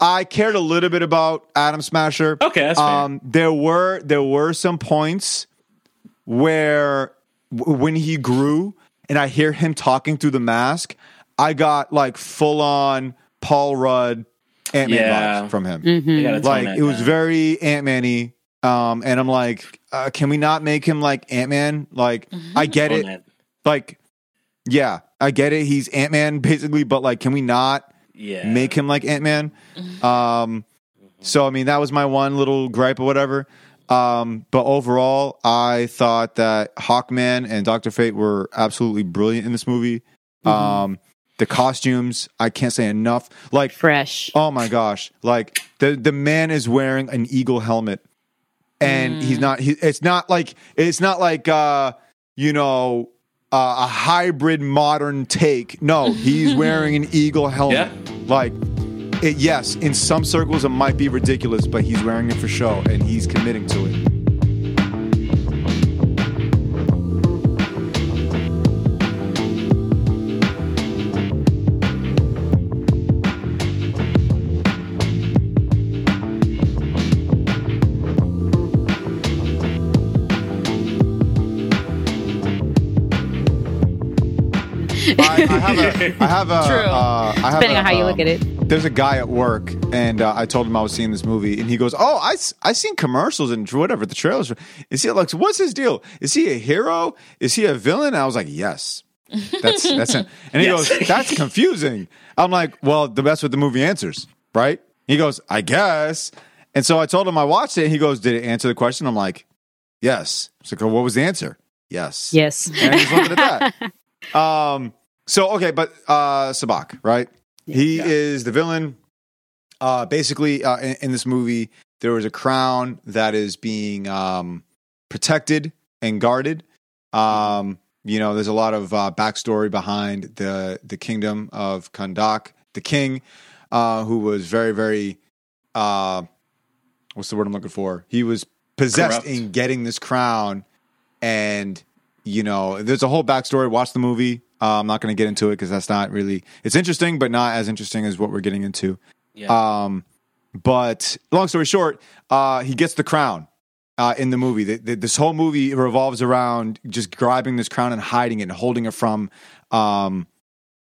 S2: I cared a little bit about Atom Smasher.
S1: Okay, that's fair.
S2: Um, there were there were some points where w- when he grew and I hear him talking through the mask, I got like full on Paul Rudd Ant Man
S1: Yeah.
S2: vibes from him.
S1: You gotta
S2: Like it was very Ant Man-y. Um, and I'm like, uh, can we not make him like Ant Man? Like, I get it.
S1: that.
S2: Like, yeah, I get it. He's Ant Man basically, but like, can we not
S1: Yeah.
S2: make him like Ant Man? Um, so I mean, that was my one little gripe or whatever. Um, but overall, I thought that Hawkman and Doctor Fate were absolutely brilliant in this movie. Um, the costumes, I can't say enough. Like,
S3: fresh.
S2: Oh my gosh! Like the the man is wearing an eagle helmet, and he's not. He, it's not like it's not like uh, you know uh, a hybrid modern take. No, he's wearing an eagle helmet.
S1: Yeah.
S2: Like, it, yes, in some circles it might be ridiculous, but he's wearing it for show and he's committing to it. I, I have a, I have a,
S4: True.
S2: uh, I have
S3: Depending
S2: a,
S3: on how you
S2: um,
S3: look at it.
S2: There's a guy at work, and uh, I told him I was seeing this movie, and he goes, "Oh, I s- I seen commercials and whatever the trailers. Is he like what's his deal? Is he a hero? Is he a villain?" I was like, "Yes." That's that's it. And he
S1: Yes.
S2: goes, "That's confusing." I'm like, "Well, the best what the movie answers, right?" He goes, "I guess." And so I told him I watched it. And he goes, "Did it answer the question?" I'm like, "Yes." I was like, "Oh, "What was the answer?" Yes.
S3: Yes.
S2: And he's looking at that. Um. So okay, but uh, Sabbac, right? He is the villain. Uh, basically, uh, in, in this movie, there was a crown that is being um protected and guarded. Um, you know, there's a lot of uh, backstory behind the the kingdom of Kahndaq, the king, uh, who was very, very, uh, what's the word I'm looking for? He was possessed
S1: Corrupt.
S2: in getting this crown, and you know, there's a whole backstory. Watch the movie. Uh, I'm not going to get into it because that's not really. It's interesting, but not as interesting as what we're getting into.
S1: Yeah.
S2: Um, but long story short, uh, he gets the crown uh, in the movie. The, the, this whole movie revolves around just grabbing this crown and hiding it and holding it from um,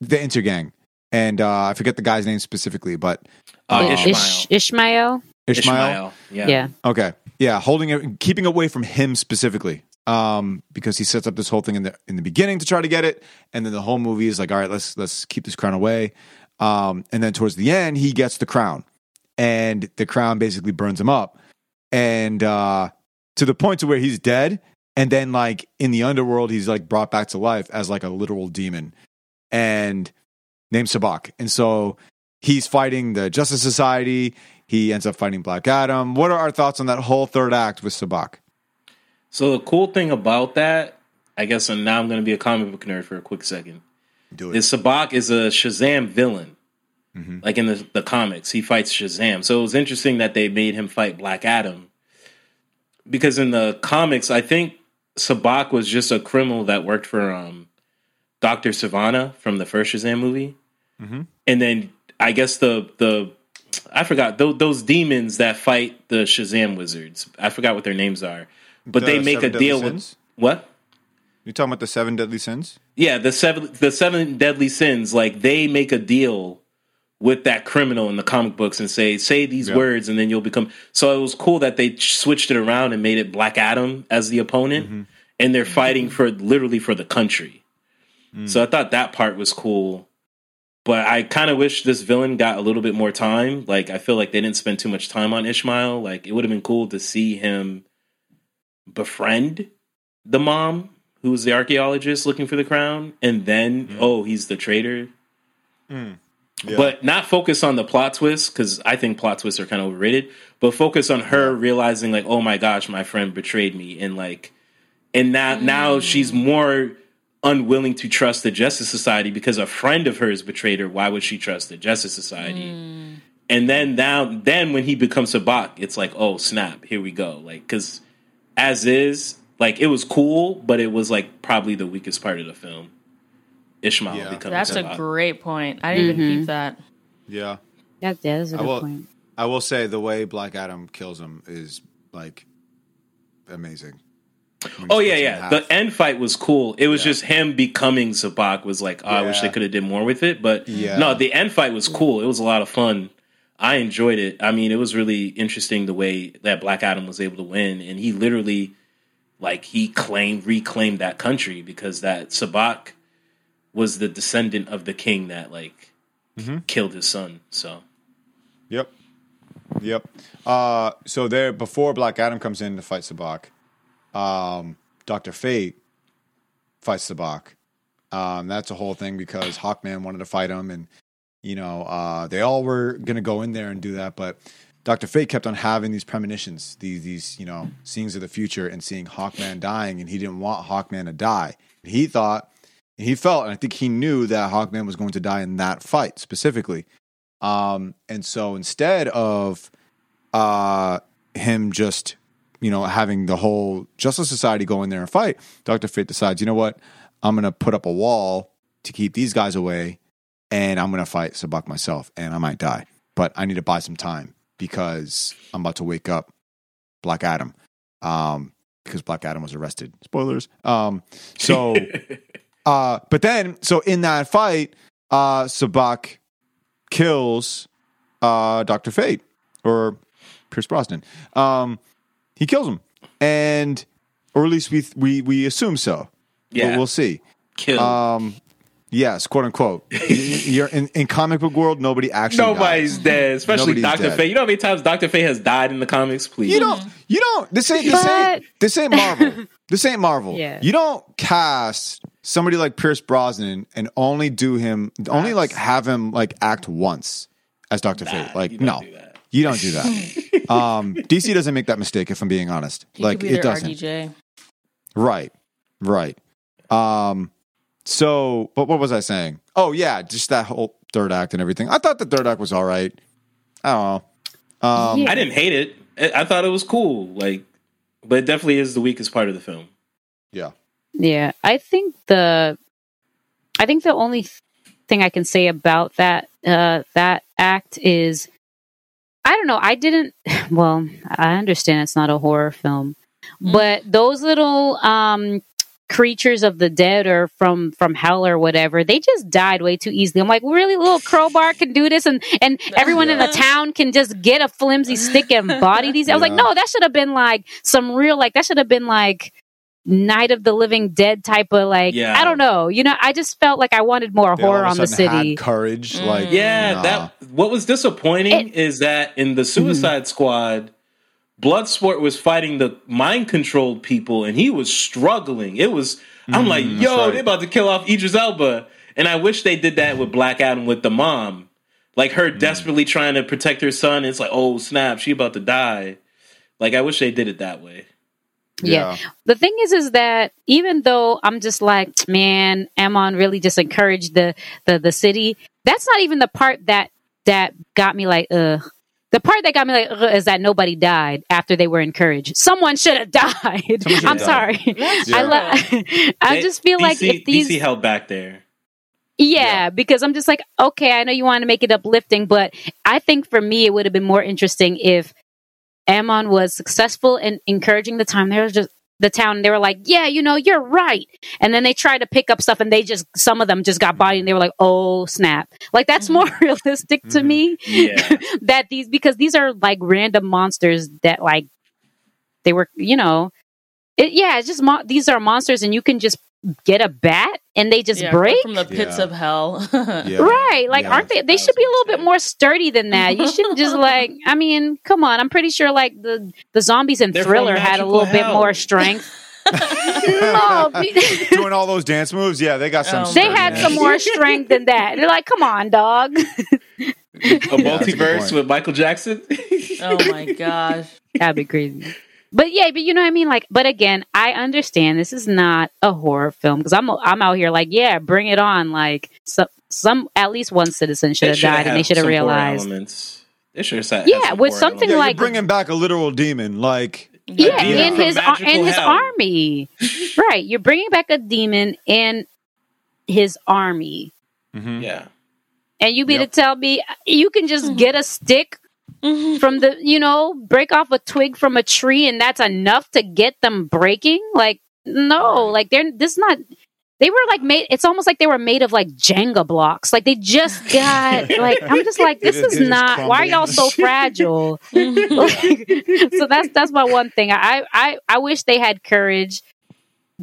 S2: the Intergang. And uh, I forget the guy's name specifically, but
S1: Uh,
S3: Ish-
S1: Ishmael.
S3: Ishmael.
S2: Ishmael.
S1: Yeah.
S3: Yeah.
S2: Okay, yeah, holding it, keeping away from him specifically, um, because he sets up this whole thing in the in the beginning to try to get it, and then the whole movie is like, all right, let's let's keep this crown away, um, and then towards the end, he gets the crown, and the crown basically burns him up, and uh, to the point to where he's dead, and then like in the underworld, he's like brought back to life as like a literal demon, and named Sabbac, and so he's fighting the Justice Society. He ends up fighting Black Adam. What are our thoughts on that whole third act with Sabbac?
S1: So the cool thing about that, I guess, and now I'm going to be a comic book nerd for a quick second.
S2: Do
S1: Is Sabbac is a Shazam villain,
S2: Mhm.
S1: like in the, the comics. He fights Shazam. So it was interesting that they made him fight Black Adam, because in the comics, I think Sabbac was just a criminal that worked for um, Doctor Sivana from the first Shazam movie,
S2: Mhm.
S1: and then I guess the the I forgot those, those demons that fight the Shazam wizards. I forgot what their names are, but
S2: The
S1: they make a deal with what?
S2: You talking about the seven deadly sins?
S1: Yeah, the seven the seven deadly sins. Like they make a deal with that criminal in the comic books and say say these words and then you'll become. So it was cool that they switched it around and made it Black Adam as the opponent,
S2: Mm-hmm.
S1: and they're fighting for literally for the country.
S2: Mm.
S1: So I thought that part was cool. But I kind of wish this villain got a little bit more time. Like I feel like they didn't spend too much time on Ishmael. Like it would have been cool to see him befriend the mom who was the archaeologist looking for the crown, and then mm. oh, he's the traitor. Mm.
S2: Yeah.
S1: But not focus on the plot twist because I think plot twists are kind of overrated. But focus on her realizing like, oh my gosh, my friend betrayed me, and like, and now mm. now she's more unwilling to trust the Justice Society because a friend of hers betrayed her. Why would she trust the Justice Society? And then now, then when he becomes a bot, it's like, oh snap, here we go. Like, because as is, like it was cool, but it was like probably the weakest part of the film. Ishmael
S2: Yeah.
S1: becoming
S4: That's a
S1: Sabbac.
S4: great point. I didn't even keep mm-hmm. that.
S2: yeah.
S3: That, that is a
S2: I
S3: good
S2: will-
S3: point.
S2: I will say the way Black Adam kills him is like amazing.
S1: Oh yeah, yeah. The end fight was cool. It was
S2: Yeah.
S1: just him becoming Sabbac was like, oh, I wish they could have did more with it. But
S2: Yeah.
S1: no, the end fight was cool. It was a lot of fun. I enjoyed it. I mean, it was really interesting the way that Black Adam was able to win, and he literally, like, he claimed reclaimed that country because that Sabbac was the descendant of the king that like
S2: Mm-hmm.
S1: killed his son. So
S2: Yep. Yep. Uh, so there, before Black Adam comes in to fight Sabbac, um, Doctor Fate fights Sabak. Um, that's a whole thing because Hawkman wanted to fight him, and you know uh, they all were gonna go in there and do that, but Dr. Fate kept on having these premonitions, these these, you know, seeings of the future and seeing Hawkman dying and he didn't want Hawkman to die. He thought he felt and I think he knew that Hawkman was going to die in that fight specifically. Um and so instead of uh him just you know having the whole Justice Society go in there and fight, Dr. Fate decides, you know what? I'm going to put up a wall to keep these guys away and I'm going to fight Sabbac myself and I might die. But I need to buy some time because I'm about to wake up Black Adam. Um, because Black Adam was arrested. Spoilers. Um, so, uh, but then, so in that fight, uh, Sabbac kills uh, Doctor Fate or Pierce Brosnan. Um, he kills him, and or at least we we we assume so.
S1: Yeah.
S2: but we'll see.
S1: Kill.
S2: Um, yes, quote unquote. You're in, in comic book world, nobody actually.
S1: Nobody's
S2: dies.
S1: dead, especially
S2: Nobody's
S1: Doctor
S2: dead.
S1: Fate. You know how many times Doctor Fate has died in the comics? Please,
S2: You don't. You don't. This ain't. This ain't. This ain't Marvel. This ain't Marvel.
S3: Yeah.
S2: You don't cast somebody like Pierce Brosnan and only do him, only like have him like act once as Doctor Fate. Like
S1: you don't
S2: no,
S1: do that.
S2: you don't do that. um, DC doesn't make that mistake. If I'm being honest,
S4: He
S2: like
S4: could be
S2: it
S4: their
S2: doesn't.
S4: RDJ.
S2: Right. Right. Um so but what was I saying? Oh yeah, just that whole third act and everything. I thought the third act was all right. I don't know. Um
S3: Yeah.
S1: I didn't hate it. I I thought it was cool. Like, but it definitely is the weakest part of the film.
S2: yeah.
S3: Yeah, I think the I think the only thing I can say about that uh that act is I don't know, I didn't well, I understand it's not a horror film, but those little um creatures of the dead or from from hell or whatever they just died way too easily i'm like really little crowbar can do this and and everyone in the town can just get a flimsy stick and body these i was like no that should have been like some real like that should have been like Night of the Living Dead type of like
S1: Yeah.
S3: I don't know. You know, I just felt like I wanted more
S2: They all
S3: horror
S2: of a
S3: on the city.
S2: Had courage. Like mm.
S1: Yeah,
S2: nah.
S1: that what was disappointing is that in the mm-hmm. Suicide Squad, Bloodsport was fighting the mind controlled people, and he was struggling. It was I'm mm, like, yo,
S2: right.
S1: they about to kill off Idris Elba, and I wish they did that with Black Adam with the mom, like her mm. desperately trying to protect her son. It's like, oh snap, she about to die. Like I wish they did it that way.
S3: Yeah. The thing is, is that even though I'm just like, man, Amon really just encouraged the the the city. That's not even the part that that got me like, ugh. The part that got me like is that nobody died after they were encouraged. Someone should have died.
S2: should
S3: I'm
S2: have
S3: sorry.
S4: That's
S3: I lo- I
S1: They-
S3: just feel like if these
S1: DC held back there.
S3: Yeah, because I'm just like, okay, I know you want to make it uplifting, but I think for me, it would have been more interesting if Amon was successful in encouraging the time. There was just the town. They were like, yeah, you know, you're right. And then they tried to pick up stuff, and they just some of them just got bodied, and they were like, oh snap! Like that's mm-hmm. more realistic to mm-hmm. me
S1: Yeah.
S3: that these because these are like random monsters that like they were, you know, it, yeah, it's just mo- these are monsters, and you can just get a bat and they just
S4: Yeah,
S3: break.
S4: from the pits
S2: Yeah.
S4: of hell.
S2: Yeah.
S3: Right. Like,
S2: Yeah.
S3: aren't they? They should be a little bit more sturdy than that. You shouldn't just like, I mean, come on. I'm pretty sure like the, the zombies in
S1: They're
S3: Thriller had a
S1: magical
S3: little bit more strength. no,
S2: Doing all those dance moves. Yeah, they got some.
S4: Oh,
S3: they had some more strength than that. They're like, come on, dog.
S1: A
S2: that's a
S1: multiverse with Michael Jackson.
S4: oh my gosh.
S3: That'd be crazy. But yeah, but you know what I mean. Like, but again, I understand this is not a horror film because I'm I'm out here like, yeah, bring it on. Like, some some at least one citizen should have died, and they should have realized.
S1: elements. Should have had
S3: Yeah,
S1: some
S3: with something.
S2: Yeah,
S3: like-
S2: bringing back a literal demon. Like
S3: Yeah,
S1: demon
S3: and his ar-
S1: magical
S3: and his
S1: hell.
S3: army. right, you're bringing back a demon in his army, mm-hmm.
S1: yeah.
S3: and you mean
S2: Yep.
S3: to tell me you can just mm-hmm. get a stick Mm-hmm. from the you know break off a twig from a tree and that's enough to get them breaking? Like no, like they're this is not. They were like made. It's almost like they were made of like Jenga blocks. Like they just got like. I'm just like this
S2: It is-
S3: is
S2: it is
S3: not. Why are y'all so fragile? Like, so that's that's my one thing. I I I wish they had courage,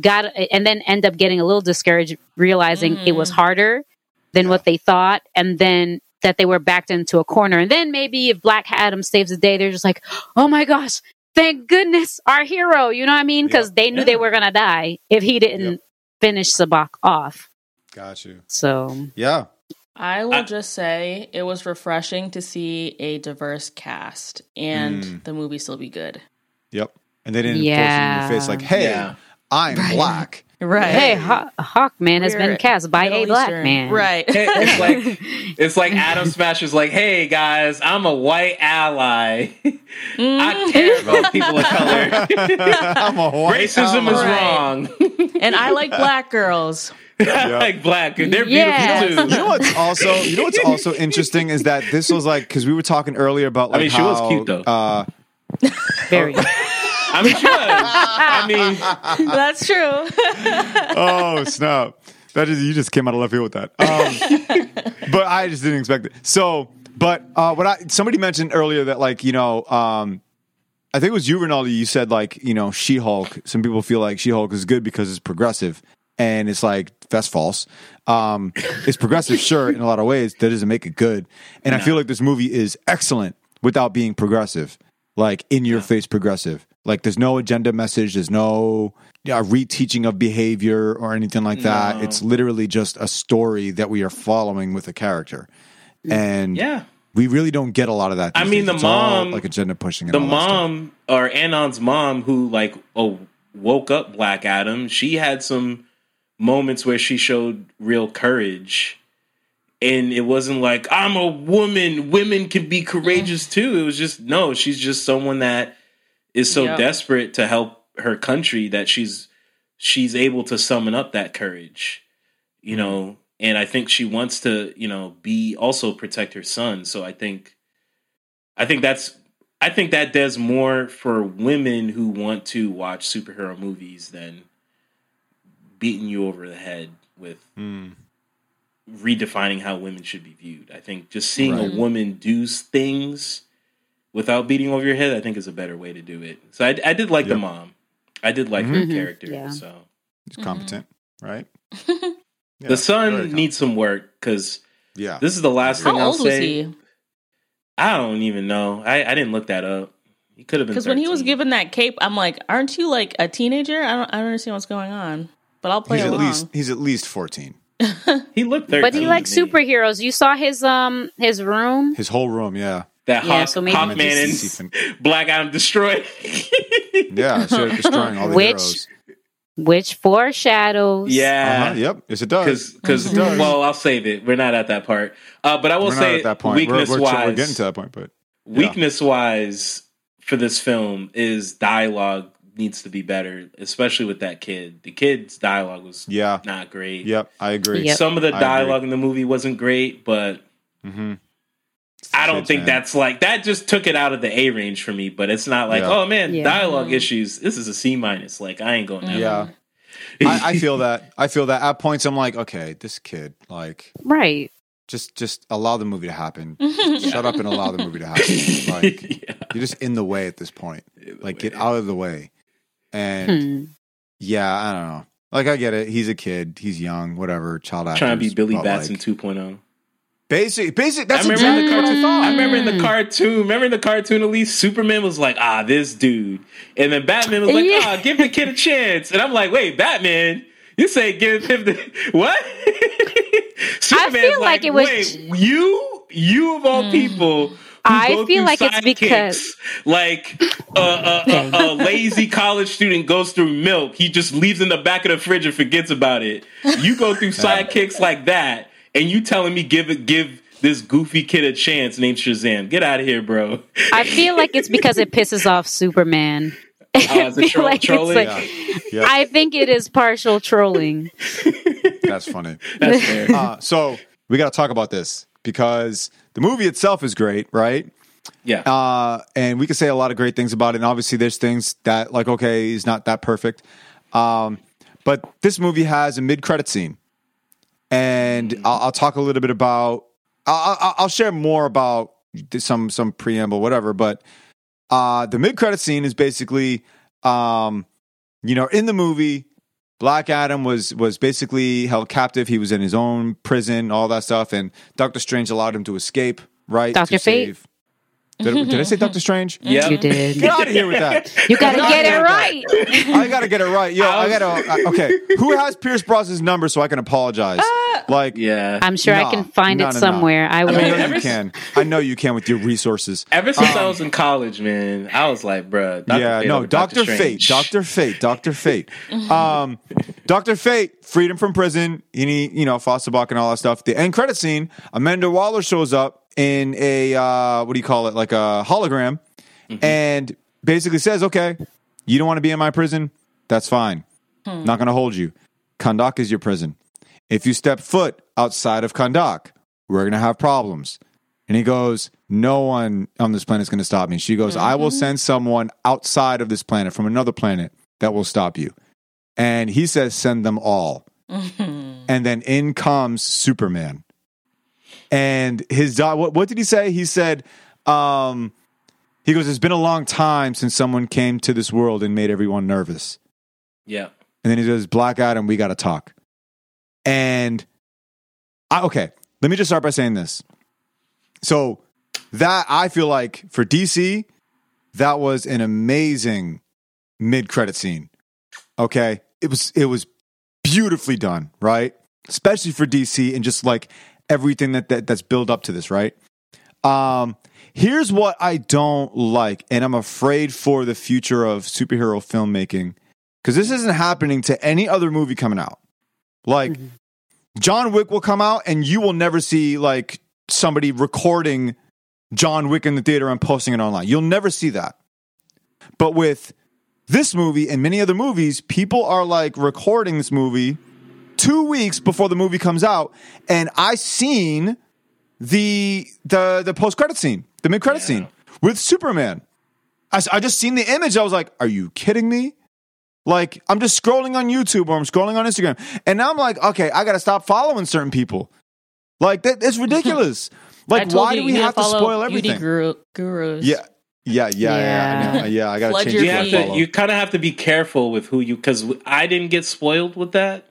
S3: got and then end up getting a little discouraged, realizing it was mm. harder than what they thought, and then that they were backed into a corner. And then maybe if Black Adam saves the day, they're just like, oh my gosh, thank goodness, our hero. You know what I mean? Because they knew they were gonna die if he didn't
S2: Yep.
S3: finish Sabbac off.
S2: got you.
S3: So
S2: Yeah.
S4: I will
S1: I-
S4: just say it was refreshing to see a diverse cast and
S2: Mm.
S4: the movie still be good.
S2: Yep. And they didn't
S3: Yeah.
S2: force it in your face like, hey,
S1: Yeah.
S2: I'm black.
S4: Right.
S3: Hey, Haw- Hawkman has
S4: We're
S3: been cast by
S4: Middle
S3: a black
S4: Eastern.
S3: man.
S4: Right.
S1: It's like it's like Atom Smasher's like, hey guys, I'm a white ally. I care about people of color.
S2: I'm a white
S1: Racism is
S2: ally.
S4: Right.
S1: wrong.
S4: and I like black girls.
S1: I like black. They're beautiful too.
S2: You know what's also you know what's also interesting is that this was like because we were talking earlier about like
S1: mean, she was
S2: how,
S1: cute, though.
S2: Uh,
S3: Very.
S1: I mean, she was. I mean,
S4: That's true.
S2: oh snap! That is you just came out of left field with that. Um, but I just didn't expect it. So, but uh, what I somebody mentioned earlier that like you know, um, I think it was you, Ronaldo. You said like you know, She Hulk. Some people feel like She Hulk is good because it's progressive, and it's like that's false. Um, it's progressive, sure, in a lot of ways. That doesn't make it good. And I feel like this movie is excellent without being progressive, like in your face progressive. Like there's no agenda message. There's no yeah, reteaching of behavior or anything like that.
S1: No.
S2: It's literally just a story that we are following with a character, and
S1: yeah.
S2: we really don't get a lot of that.
S1: I mean,
S2: days.
S1: the
S2: It's all,
S1: mom-
S2: like agenda pushing. And
S1: The
S2: all stuff.
S1: mom or Amon's mom, who like oh woke up Black Adam, she had some moments where she showed real courage. And it wasn't like I'm a woman. Women can be courageous too. It was just no. She's just someone that is so
S4: Yep.
S1: desperate to help her country that she's she's able to summon up that courage, you know. And I think she wants to, you know, be also protect her son. So I think, I think that's, I think that does more for women who want to watch superhero movies than beating you over the head with
S2: Mm.
S1: redefining how women should be viewed. I think just seeing
S2: Right.
S1: a woman do things without beating over your head, I think is a better way to do it. So I, I did like the mom. I did like
S2: Mhm.
S1: her
S3: Mhm.
S1: character.
S3: Yeah.
S1: So
S2: He's competent, right? Yeah,
S1: the son needs some work because.
S2: Yeah,
S1: this is the last thing I'll
S4: old was
S1: say.
S4: he?
S1: I don't even know. I, I didn't look that up. He could have been
S4: Because when he was given that cape, I'm like, aren't you like a teenager? I don't I don't understand what's going on. But I'll play
S2: he's at
S4: along.
S2: least he's at least fourteen.
S1: he looked 13
S3: But he likes superheroes. You saw his um his room.
S2: His whole room, yeah,
S1: that
S3: Yeah,
S1: Hawk,
S3: so maybe-
S1: Hawkman and Black Adam destroyed.
S2: yeah, so destroying all the
S3: Which-
S2: heroes.
S3: which foreshadows.
S1: yeah.
S2: Uh-huh, yep, yes, it does.
S1: Because,
S2: It does.
S1: well, I'll save it. We're not at that part. Uh, but I will
S2: we're not
S1: say,
S2: at that point. We're,
S1: weakness
S2: we're,
S1: wise,
S2: we're getting to that point, but yeah.
S1: weakness wise for this film is dialogue needs to be better, especially with that kid. The kid's dialogue was
S2: yeah,
S1: not great.
S2: yep, I agree.
S3: Yep.
S1: Some of the dialogue in the movie wasn't great, but
S2: hmm
S1: I don't think that's like that. Just took it out of the A range for me. But it's not like,
S2: Yeah.
S1: oh man,
S3: Yeah.
S1: dialogue issues. This is a C minus. Like I ain't going. That
S2: Yeah, I, I feel that. I feel that. At points, I'm like, okay, this kid, like,
S3: Right.
S2: just just allow the movie to happen. Just Shut up and allow the movie to happen. Like,
S1: yeah.
S2: you're just in the way at this point. Like, get out of the way. And
S3: Hmm.
S2: yeah, I don't know. Like, I get it. He's a kid. He's young. Whatever. Child actor.
S1: Trying to be Billy Batson 2.0.
S2: Basic. Basic. That's
S1: I remember in
S2: exactly
S1: the
S2: what I
S1: cartoon.
S2: thought.
S1: I remember in the cartoon. Remember in the cartoon, at least Superman was like, "Ah, this dude," and then Batman was like,
S3: Yeah.
S1: "Ah, give the kid a chance." And I'm like, "Wait, Batman." You say give him the what? Superman's
S3: feel like it was-
S1: Wait, you, you of all people. who
S3: I
S1: go
S3: feel like it's because-
S1: like a, a, a, a lazy college student goes through milk, he just leaves in the back of the fridge and forgets about it. You go through sidekicks like that, and you telling me give it give this goofy kid a chance named Shazam. Get out of here, bro.
S3: I feel like it's because it pisses off Superman.
S1: It's a
S3: I feel like
S1: trolling?
S3: like-
S2: Yeah. Yeah.
S3: I think it is partial trolling.
S2: That's funny.
S1: That's fair.
S2: Uh, so we got to talk about this because the movie itself is great, right?
S1: yeah.
S2: Uh, and we can say a lot of great things about it. And obviously, there's things that, like, okay, is not that perfect. Um, but this movie has a mid-credit scene, and I'll, I'll talk a little bit about. I'll, I'll, share more about some some preamble, whatever. But uh, the mid-credit scene is basically, um, you know, in the movie, Black Adam was was basically held captive. He was in his own prison, all that stuff, and Doctor Strange allowed him to escape. Right,
S3: Dr.
S2: to
S3: Fate?
S2: save- Did, did I say Doctor Strange?
S1: Yeah.
S3: You did.
S2: Get out of here with that.
S3: You gotta
S2: Get
S3: get it right.
S2: I gotta get it right. Yo, I gotta. uh, okay, who has Pierce Brosnan's number so I can apologize? Like,
S1: Yeah.
S3: I'm sure I can find
S2: no,
S3: it
S2: no, no.
S3: somewhere. I will.
S2: I
S1: mean,
S2: know
S1: ever
S2: you can. I know you can with your resources.
S1: Ever since I was in college, man, I was like, bruh. Dr.
S2: yeah,
S1: Fate
S2: no, Doctor Fate, Doctor Fate, Doctor Fate. Um, Doctor Fate, freedom from prison. You need, you know, Fosterbach and all that stuff. The end credit scene. Amanda Waller shows up in a uh, what do you call it? Like a hologram, mm-hmm. and basically says, "Okay, you don't want to be in my prison. That's fine. Hmm. Not going to hold you. Kahndaq is your prison. If you step foot outside of Kahndaq, we're going to have problems." And he goes, No one on this planet is going to stop me. She goes, I will mm-hmm. send someone outside of this planet from another planet that will stop you. And he says, Send them all. Mm-hmm. And then in comes Superman. And his dog, what, what did he say? He said, um, He goes, It's been a long time since someone came to this world and made everyone nervous.
S1: Yeah.
S2: And then he goes, Black Adam, we got to talk. And I, okay, let me just start by saying this. So that I feel like for DC, that was an amazing mid credit scene. Okay. It was it was beautifully done, right? Especially for DC and just like everything that, that that's built up to this, right? Um here's what I don't like, and I'm afraid for the future of superhero filmmaking, because this isn't happening to any other movie coming out. Like John Wick will come out and you will never see like somebody recording John Wick in the theater and posting it online. You'll never see that. But with this movie and many other movies, people are like recording this movie two weeks before the movie comes out, and I seen the the the post credit scene, the mid credit scene with Superman. I, s- I just seen the image. I was like, "Are you kidding me?" Like I'm just scrolling on YouTube or I'm scrolling on Instagram, and now I'm like, "Okay, I got to stop following certain people." Like that, it's ridiculous. Like, why
S4: you,
S2: do we have to spoil everything?
S4: guru, gurus.
S2: Yeah, yeah, yeah, yeah,
S3: Yeah.
S2: yeah. yeah I got to change
S1: You have to. You kind of have to be careful with who you because I didn't get spoiled with that.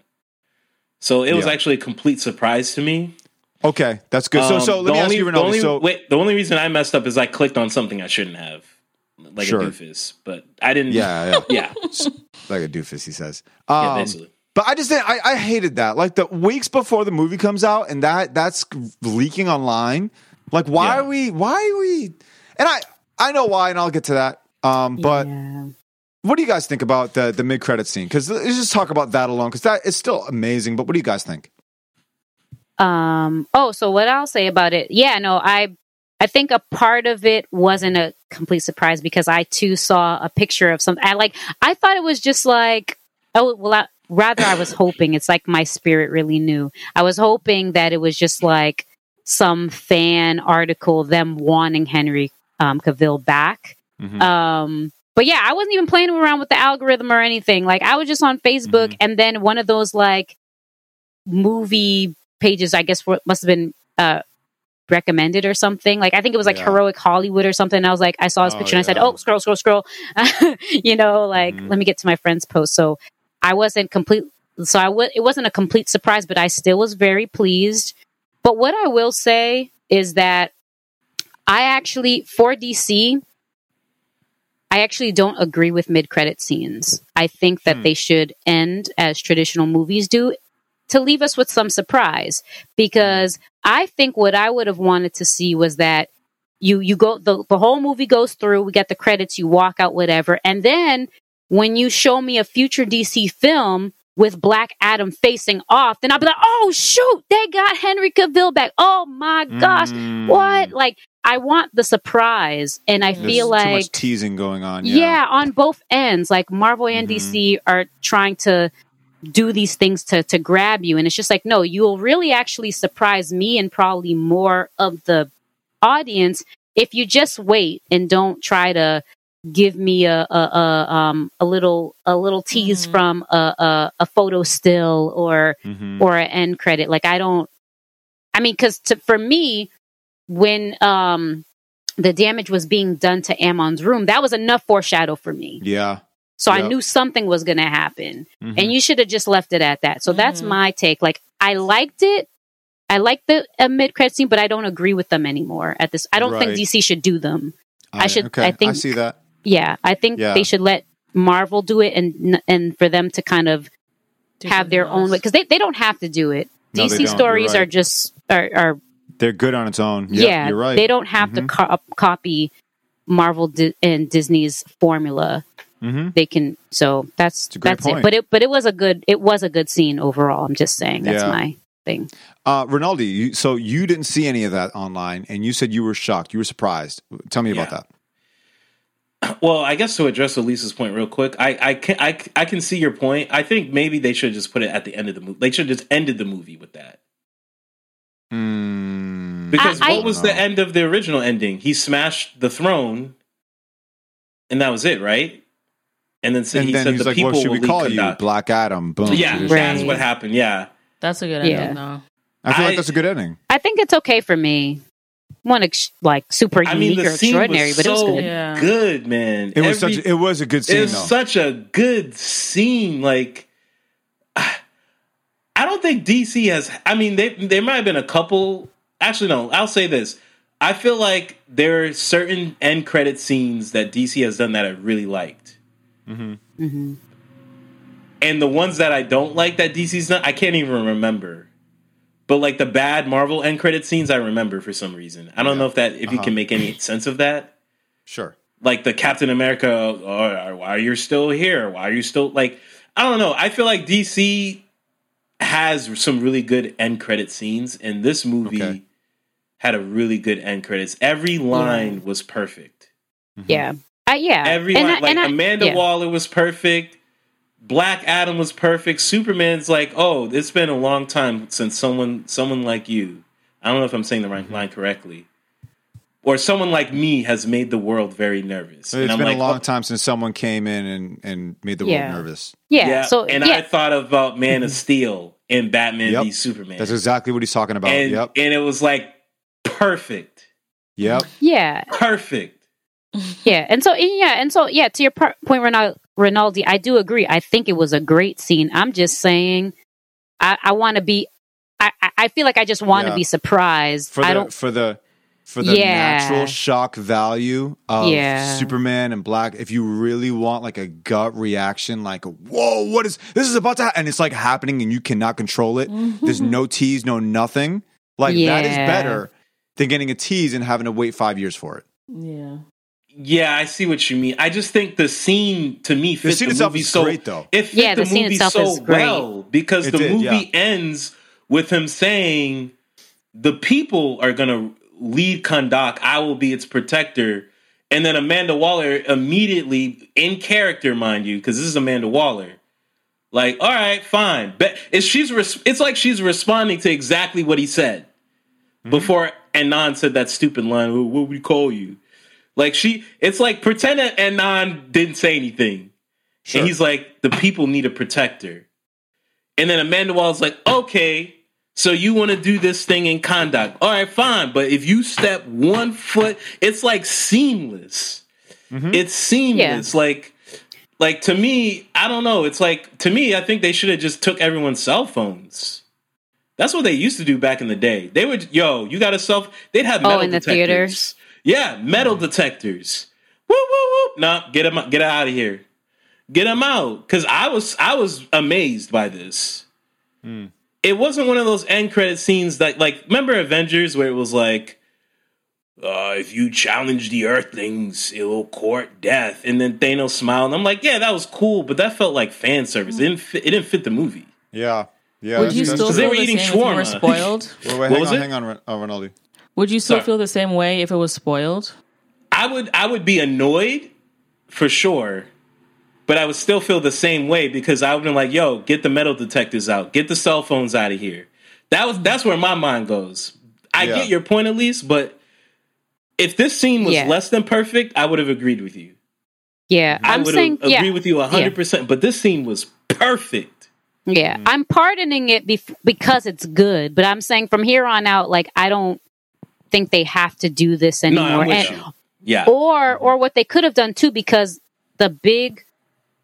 S1: So it was
S2: Yeah.
S1: actually a complete surprise to me.
S2: Okay, that's good. so,
S1: Um,
S2: so let
S1: the
S2: me ask
S1: only-
S2: you,
S1: the only,
S2: so,
S1: wait, the only reason I messed up is I clicked on something I shouldn't have, like
S2: Sure.
S1: a doofus. But I didn't.
S2: yeah, yeah,
S1: yeah,
S2: like a doofus, he says.
S1: yeah,
S2: Um,
S1: basically.
S2: But I just think I, I hated that. Like the weeks before the movie comes out, and that that's leaking online. Like, why
S1: Yeah.
S2: are we? Why are we? And I I know why, and I'll get to that. Um, but
S3: Yeah.
S2: What do you guys think about the the mid credit scene? Because let's just talk about that alone, because that is still amazing. But what do you guys think?
S3: Um. Oh, so what I'll say about it? Yeah. No, I. I think a part of it wasn't a complete surprise because I too saw a picture of something. I like. I thought it was just like. Oh well. I, rather, I was hoping it's like my spirit really knew. I was hoping that it was just like some fan article, them wanting Henry um, Cavill back.
S2: Mhm.
S3: Um, but yeah, I wasn't even playing around with the algorithm or anything. Like I was just on Facebook,
S2: Mhm.
S3: and then one of those like movie pages, I guess, what must have been uh, recommended or something. Like I think it was like
S2: Yeah.
S3: Heroic Hollywood or something. And I was like, I saw his
S2: Oh,
S3: picture and I said, "Oh, scroll, scroll, scroll." you know, like
S2: Mhm.
S3: let me get to my friend's post. So I wasn't complete. So I w- it wasn't a complete surprise, but I still was very pleased. But what I will say is that I actually, for DC, I actually don't agree with mid credit scenes. I think that
S2: Hmm.
S3: they should end as traditional movies do to leave us with some surprise because I think what I would have wanted to see was that you you go the, the whole movie goes through, we get the credits, you walk out whatever, and then when you show me a future DC film with Black Adam facing off, then I'll be like, "Oh shoot, they got Henry Cavill back. Oh my gosh.
S2: Mm.
S3: What? Like I want the surprise and I
S2: There's
S3: feel
S2: too
S3: like
S2: much teasing going on.
S3: yeah.
S2: Yeah,
S3: on both ends. Like Marvel and
S2: Mhm.
S3: DC are trying to do these things to to grab you, and it's just like, no, you'll really actually surprise me and probably more of the audience if you just wait and don't try to give me a a, a um a little a little tease
S4: Mhm.
S3: from a, a a photo still or
S2: Mhm.
S3: or an end credit. Like I don't. I mean, because for me, when um the damage was being done to Amon's room, that was enough foreshadow for me.
S2: yeah.
S3: So I knew something was going to happen,
S2: Mhm.
S3: and you should have just left it at that. So that's
S4: Mhm.
S3: my take. Like I liked it. I liked the uh, mid credit scene, but I don't agree with them anymore. At this, I don't think DC should do them. I should-
S2: Okay,
S3: I think-
S2: I see that.
S3: Yeah, I think
S2: Yeah.
S3: they should let Marvel do it, and and for them to kind of
S4: Do
S3: have their
S4: something
S3: own way because they, they don't have to do it.
S2: No,
S3: DC stories
S2: right.
S3: are just are, are
S2: They're good on its own. Yep,
S3: yeah,
S2: you're right.
S3: they don't have to
S2: Mhm.
S3: co- copy Marvel Di- and Disney's formula.
S2: Mhm.
S3: They can, so that's
S2: It's a great
S3: that's
S2: point.
S3: it. But it but it was a good it was a good scene overall. I'm just saying that's
S2: Yeah.
S3: my thing.
S2: Uh, Rinaldi, you, so you didn't see any of that online, and you said you were shocked. You were surprised. Tell me about that.
S1: Well, I guess to address Elisa's point real quick, I I can I, I can see your point. I think maybe they should just put it at the end of the movie. They should just ended the movie with that.
S2: Mm,
S1: Because
S3: I-
S1: what was the end of the original ending? He smashed the throne, and that was it, right? And then so
S2: and
S1: he
S2: then
S1: said
S2: he's
S1: the
S2: like,
S1: people
S2: "What should
S1: will
S2: we call you?
S1: Kahndaq.
S2: Black Adam." Boom.
S1: Yeah,
S2: Tradition.
S3: Right.
S1: that's what happened. Yeah,
S4: That's a good
S3: Yeah.
S4: ending, though.
S2: I feel
S1: I-
S2: like that's a good ending.
S3: I think it's okay for me. One ex- like super
S1: I mean
S3: unique
S1: the
S3: or
S1: scene
S3: extraordinary,
S1: was
S3: but it was
S1: so
S3: good.
S4: Yeah.
S1: good, man.
S2: It was
S1: Every-
S2: such. It was a good scene,
S1: it was
S2: though.
S1: such a good scene. Like, I don't think DC has. I mean, they, there might have been a couple. Actually, no. I'll say this. I feel like there are certain end credit scenes that DC has done that I really liked,
S3: hmm
S1: and the ones that I don't like that DC's done, I can't even remember. But like the bad Marvel end credit scenes, I remember for some reason. I don't know if that if you
S2: Uh-huh.
S1: can make any sense of that.
S2: sure.
S1: like the Captain America, oh, why are you still here? Why are you still like? I don't know. I feel like DC has some really good end credit scenes, and this movie
S2: Okay.
S1: had a really good end credits. Every line was perfect.
S3: Yeah, uh, yeah.
S1: Every
S3: And
S1: line,
S3: I-
S1: like
S3: I-
S1: Amanda
S3: yeah.
S1: Waller was perfect. Black Adam was perfect. Superman's like, oh, it's been a long time since someone, someone like you. I don't know if I'm saying the right
S2: Mm-hmm.
S1: line correctly. Or someone like me has made the world very nervous.
S2: It's
S1: And I'm
S2: been
S1: like,
S2: a long
S1: oh,
S2: time since someone came in and, and made the
S3: Yeah.
S2: world nervous.
S3: Yeah, yeah. so
S1: and
S3: yeah,
S1: I thought about Man of mm-hmm. Steel and Batman
S2: Yep.
S1: v Superman.
S2: That's exactly what he's talking about.
S1: and
S2: yep.
S1: and it was like perfect,
S2: Yep.
S3: yeah,
S1: perfect.
S3: yeah, and so and yeah, and so yeah. To your par- point, Ronaldo, Rinaldi, I do agree. I think it was a great scene. I'm just saying, I, I want to be. I, I- I feel like I just want to
S2: Yeah.
S3: be surprised.
S2: For the
S3: I don't.
S2: for the for the
S3: Yeah.
S2: natural shock value of
S3: Yeah.
S2: Superman and Black. If you really want like a gut reaction, like whoa, what is this is about to happen? And it's like happening and you cannot control it. There's mm-hmm. no tease, no nothing. Like that is better than getting a tease and having to wait five years for it.
S4: Yeah.
S1: Yeah, I see what you mean. I just think the scene to me fit
S2: The scene
S1: the
S2: itself
S1: movie
S2: is
S1: so
S2: great, though.
S1: It fit
S3: Yeah,
S1: the,
S3: the scene
S1: movie
S3: itself
S1: so
S3: is great.
S1: well because
S2: It
S1: the
S2: did,
S1: movie
S2: yeah.
S1: ends with him saying, "The people are gonna lead Kahndaq. I will be its protector." And then Amanda Waller immediately, in character, mind you, because this is Amanda Waller. Like, all right, fine. But it's she's res- it's like she's responding to exactly what he said mm-hmm. before Amon said that stupid line. What would we call you? Like she, it's like pretend that Amon didn't say anything, and he's like, the people need a protector. And then Amanda Waller's like, okay, so you want to do this thing in Kahndaq? All right, fine. But if you step one foot, it's like seamless. Mm-hmm. It's seamless. Like, like to me, I don't know. It's like to me, I think they should have just took everyone's cell phones. That's what they used to do back in the day. They would, yo, you got a cell. They'd have
S3: Oh,
S1: metal
S3: in the
S1: detectors.
S3: theaters?
S1: Yeah, metal detectors. Whoop whoop whoop. Nah, get them, get out of here. Get them out. Because I was, I was amazed by this. Hmm. It wasn't one of those end credit scenes that, like, remember Avengers where it was like, uh, if you challenge the Earthlings, it will court death. And then Thanos smiled. And I'm like, yeah, that was cool, but that felt like fan service. It didn't fit, it didn't fit the movie.
S2: Yeah. Yeah.
S4: Would you still
S2: true.
S1: they were
S4: the
S1: eating
S4: same if you were spoiled?
S2: Wait, wait,
S1: What
S2: hang on,
S1: it?
S2: hang on, uh, Rinaldi.
S4: Would you still
S1: Sorry.
S4: feel the same way if it was spoiled?
S1: I would I would be annoyed for sure, but I would still feel the same way because I would be like, "Yo, get the metal detectors out, get the cell phones out of here." That was that's where my mind goes. I
S2: Yeah.
S1: get your point at least, but if this scene was
S3: Yeah.
S1: less than perfect, I would have agreed with you.
S3: Yeah,
S1: I
S3: I'm
S1: would
S3: saying
S1: have
S3: yeah,
S1: with you hundred percent. But this scene was perfect.
S3: yeah.
S1: Mm.
S3: I'm pardoning it bef- because it's good, but I'm saying from here on out, like I don't think they have to do this
S1: No,
S3: anymore.
S1: I'm with
S3: And-
S1: you. Yeah,
S3: or or what they could have done too because the big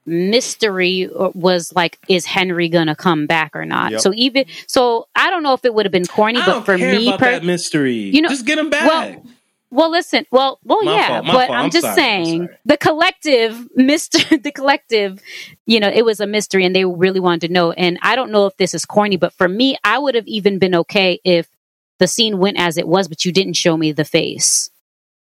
S3: mystery uh, was like is henry gonna come back or not
S2: Yep.
S3: so even so i don't know if it would have been corny
S1: I
S3: but
S1: don't
S3: for
S1: care
S3: me
S1: about
S3: per-
S1: that mystery.
S3: You know-
S1: just get them back.
S3: well, Well, listen. Well, well,
S1: My
S3: yeah,
S1: fault,
S3: but
S1: fault.
S3: I'm,
S1: I'm
S3: just
S1: sorry, I'm
S3: saying the collective Mister, The collective, you know, it was a mystery, and they really wanted to know. And I don't know if this is corny, but for me, I would have even been okay if the scene went as it was, but you didn't show me the face.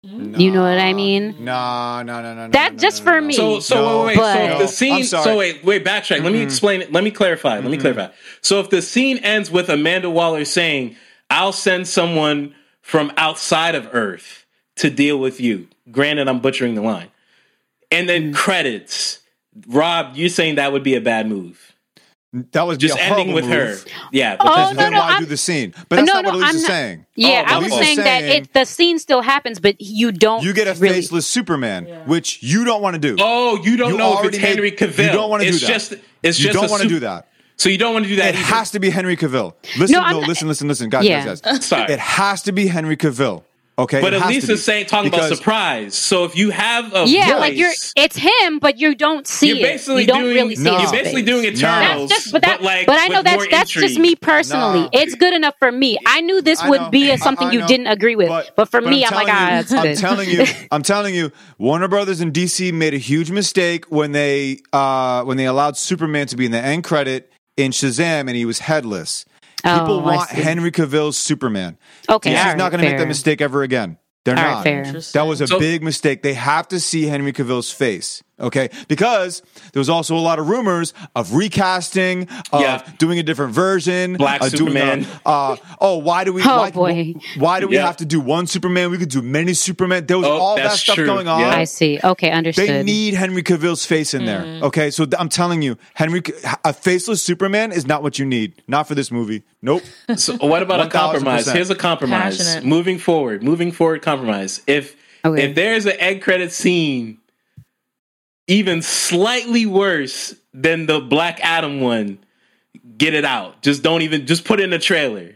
S3: You know what I mean?
S2: No, no, no, no.
S3: That
S2: no,
S3: just
S2: no, no,
S3: for
S2: no.
S3: me.
S1: So, so
S2: No,
S1: wait, wait.
S3: but-
S1: So if
S2: No,
S1: the scene. So wait, wait. Backtrack. Let me
S2: Mhm.
S1: explain it. Let me clarify. Let me
S2: Mhm.
S1: clarify. So if the scene ends with Amanda Waller saying, "I'll send someone from outside of Earth to deal with you," granted, I'm butchering the line, and then
S2: Mm.
S1: credits. Rob, you're saying that would be a bad move.
S2: That was
S1: Just
S2: a
S1: ending
S2: horrible
S1: with her.
S2: move.
S1: Yeah.
S3: Oh,
S1: because
S3: no, no,
S2: why
S3: I'm-
S2: do the scene? But that's
S3: No,
S2: not what
S3: no,
S2: Elisa's
S3: I'm not-
S2: saying.
S3: Yeah,
S1: Oh,
S3: I was
S1: Elisa's
S3: saying, that it, the scene still happens, but you don't.
S2: You get a
S3: really,
S2: faceless Superman, which you don't want to do.
S1: Oh, you don't
S2: You
S1: know if
S2: already
S1: it's Henry Cavill.
S2: you don't wanna do
S1: it's
S2: that.
S1: Just, it's
S2: you
S1: just
S2: don't want to
S1: sup-
S2: do that.
S1: So you don't want to do that.
S2: It
S1: either.
S2: has to be Henry Cavill. Listen,
S3: No,
S2: no, listen, listen, listen, guys,
S3: Yeah.
S2: guys, guys.
S1: Sorry.
S2: It has to be Henry Cavill. Okay,
S1: But
S2: at
S1: least
S2: it's
S1: saying talking about surprise. So if you have a
S3: Yeah,
S1: voice,
S3: like you're. It's him, but you don't see
S1: you're
S3: it.
S1: basically
S3: You don't
S1: doing
S3: really see
S2: No.
S1: you're basically
S3: face.
S1: doing
S2: No.
S1: Eternals.
S3: That's just, but that,
S1: like,
S3: but I know
S1: with
S3: that's
S1: more
S3: that's just me personally.
S2: Nah.
S3: It's good enough for me. I knew this
S2: I
S3: would
S2: know.
S3: be a,
S2: I-
S3: something
S2: I
S3: you
S2: know.
S3: didn't agree with, but, for me, I'm, like,
S2: telling
S3: ah,
S2: you-
S3: that's
S2: I'm telling you, I'm telling you, Warner Brothers and DC made a huge mistake when they uh, when they allowed Superman to be in the end credit in Shazam, and he was headless. People
S3: Oh,
S2: want. Henry Cavill's Superman.
S3: okay,
S2: DC's
S3: all right,
S2: not going to make
S3: fair.
S2: that mistake ever again. They're
S3: All right,
S2: not.
S3: fair.
S2: That was a
S1: So-
S2: big mistake. They have to see Henry Cavill's face. Okay, because there was also a lot of rumors of recasting, of
S1: Yeah.
S2: doing a different version,
S1: Black
S2: of doing
S1: Superman.
S2: a- uh, oh, why do we?
S3: Oh,
S2: why,
S3: boy.
S2: Why do we
S1: Yeah.
S2: have to do one Superman? We could do many Superman. There was
S1: Oh,
S2: all that stuff
S1: true.
S2: going on.
S1: Yeah.
S3: I see. Okay, understood.
S2: They need Henry Cavill's face in there. Okay, so th- I'm telling you, Henry, a faceless Superman is not what you need. Not for this movie. Nope.
S1: So what about a
S2: 1000%.
S1: compromise? Here's a compromise.
S4: Passionate.
S1: Moving forward, moving forward, compromise. If
S3: Okay.
S1: if there's an egg credit scene, even slightly worse than the Black Adam one, get it out. Just don't even. Just put it in the trailer.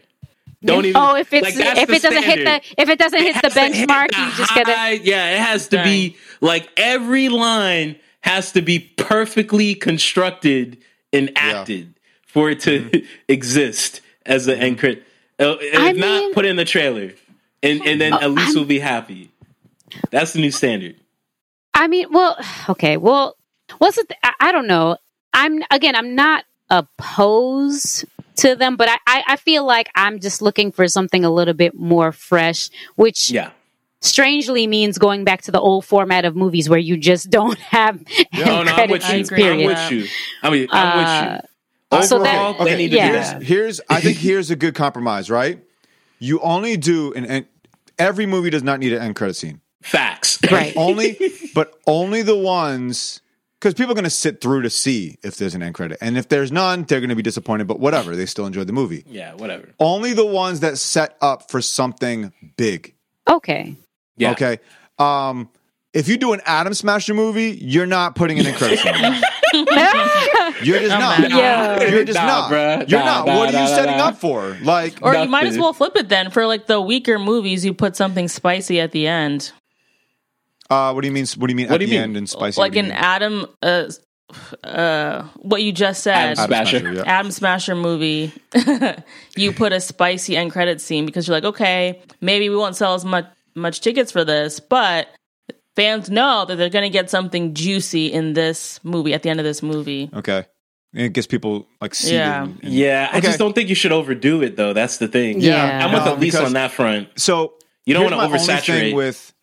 S1: Don't even.
S3: oh, if it's
S1: like,
S3: if it doesn't hit the if it doesn't hit the
S1: has to hit
S3: benchmark,
S1: the
S3: you just gotta.
S1: high- Yeah, it has to be like every line has to be perfectly constructed and acted for it to
S3: Mm-hmm.
S1: exist as an end credit. Uh, if
S3: I
S1: not,
S3: mean-
S1: put in the trailer, and and then at least
S3: I'm-
S1: we'll be happy. That's the new standard.
S3: I mean, well, okay, well, what's it? I, I don't know. I'm again, I'm not opposed to them, but I, I, I feel like I'm just looking for something a little bit more fresh, which
S1: Yeah.
S3: strangely means going back to the old format of movies where you just don't have
S1: Oh no, I'm
S3: credit
S1: with you.
S3: scenes.
S4: agree.
S1: I'm with you. I mean, I'm
S3: Uh,
S1: with you.
S3: so
S1: Overall,
S3: that-
S1: they
S2: Okay,
S1: need to
S3: yeah.
S1: do
S2: here's,
S1: that.
S2: here's I think here's a good compromise, right? You only do an and every movie does not need an end credit scene.
S1: Facts.
S3: Right.
S2: Only but only the ones because people are going to sit through to see if there's an end credit, and if there's none, they're going to be disappointed. But whatever, they still enjoyed the movie.
S1: yeah. Whatever.
S2: Only the ones that set up for something big.
S3: Okay.
S1: Yeah.
S2: Okay. Um, if you do an Atom Smasher movie, you're not putting an end credit scene. You're just not.
S4: mad.
S3: Yeah.
S2: You're just
S1: Nah,
S2: not.
S1: bruh.
S2: You're
S1: Nah,
S2: not.
S1: nah,
S2: what are you
S1: nah,
S2: setting
S1: nah.
S2: up for? Like,
S4: Or you might as well flip it then. For like the weaker movies, you put something spicy at the end.
S2: Uh, what do you mean? What do you mean
S1: What
S2: at
S1: do you
S2: the
S1: mean?
S2: end and spicy?
S4: like
S2: What do you
S4: in
S2: mean?
S4: Atom, uh, uh, what you just said,
S1: Atom
S2: Atom
S1: Smasher.
S2: yeah.
S4: Atom Smasher movie, you put a spicy end credit scene because you're like, okay, maybe we won't sell as much much tickets for this, but fans know that they're going to get something juicy in this movie at the end of this movie.
S2: Okay. And it gets people like seated.
S4: Yeah.
S2: and-
S1: Yeah, I
S2: Okay.
S1: just don't think you should overdo it though. That's the thing.
S3: Yeah.
S1: I'm with
S2: No,
S1: least
S2: because-
S1: on that front.
S2: So
S1: You don't
S2: here's
S1: wanna
S2: my only
S1: oversaturate.
S2: thing with.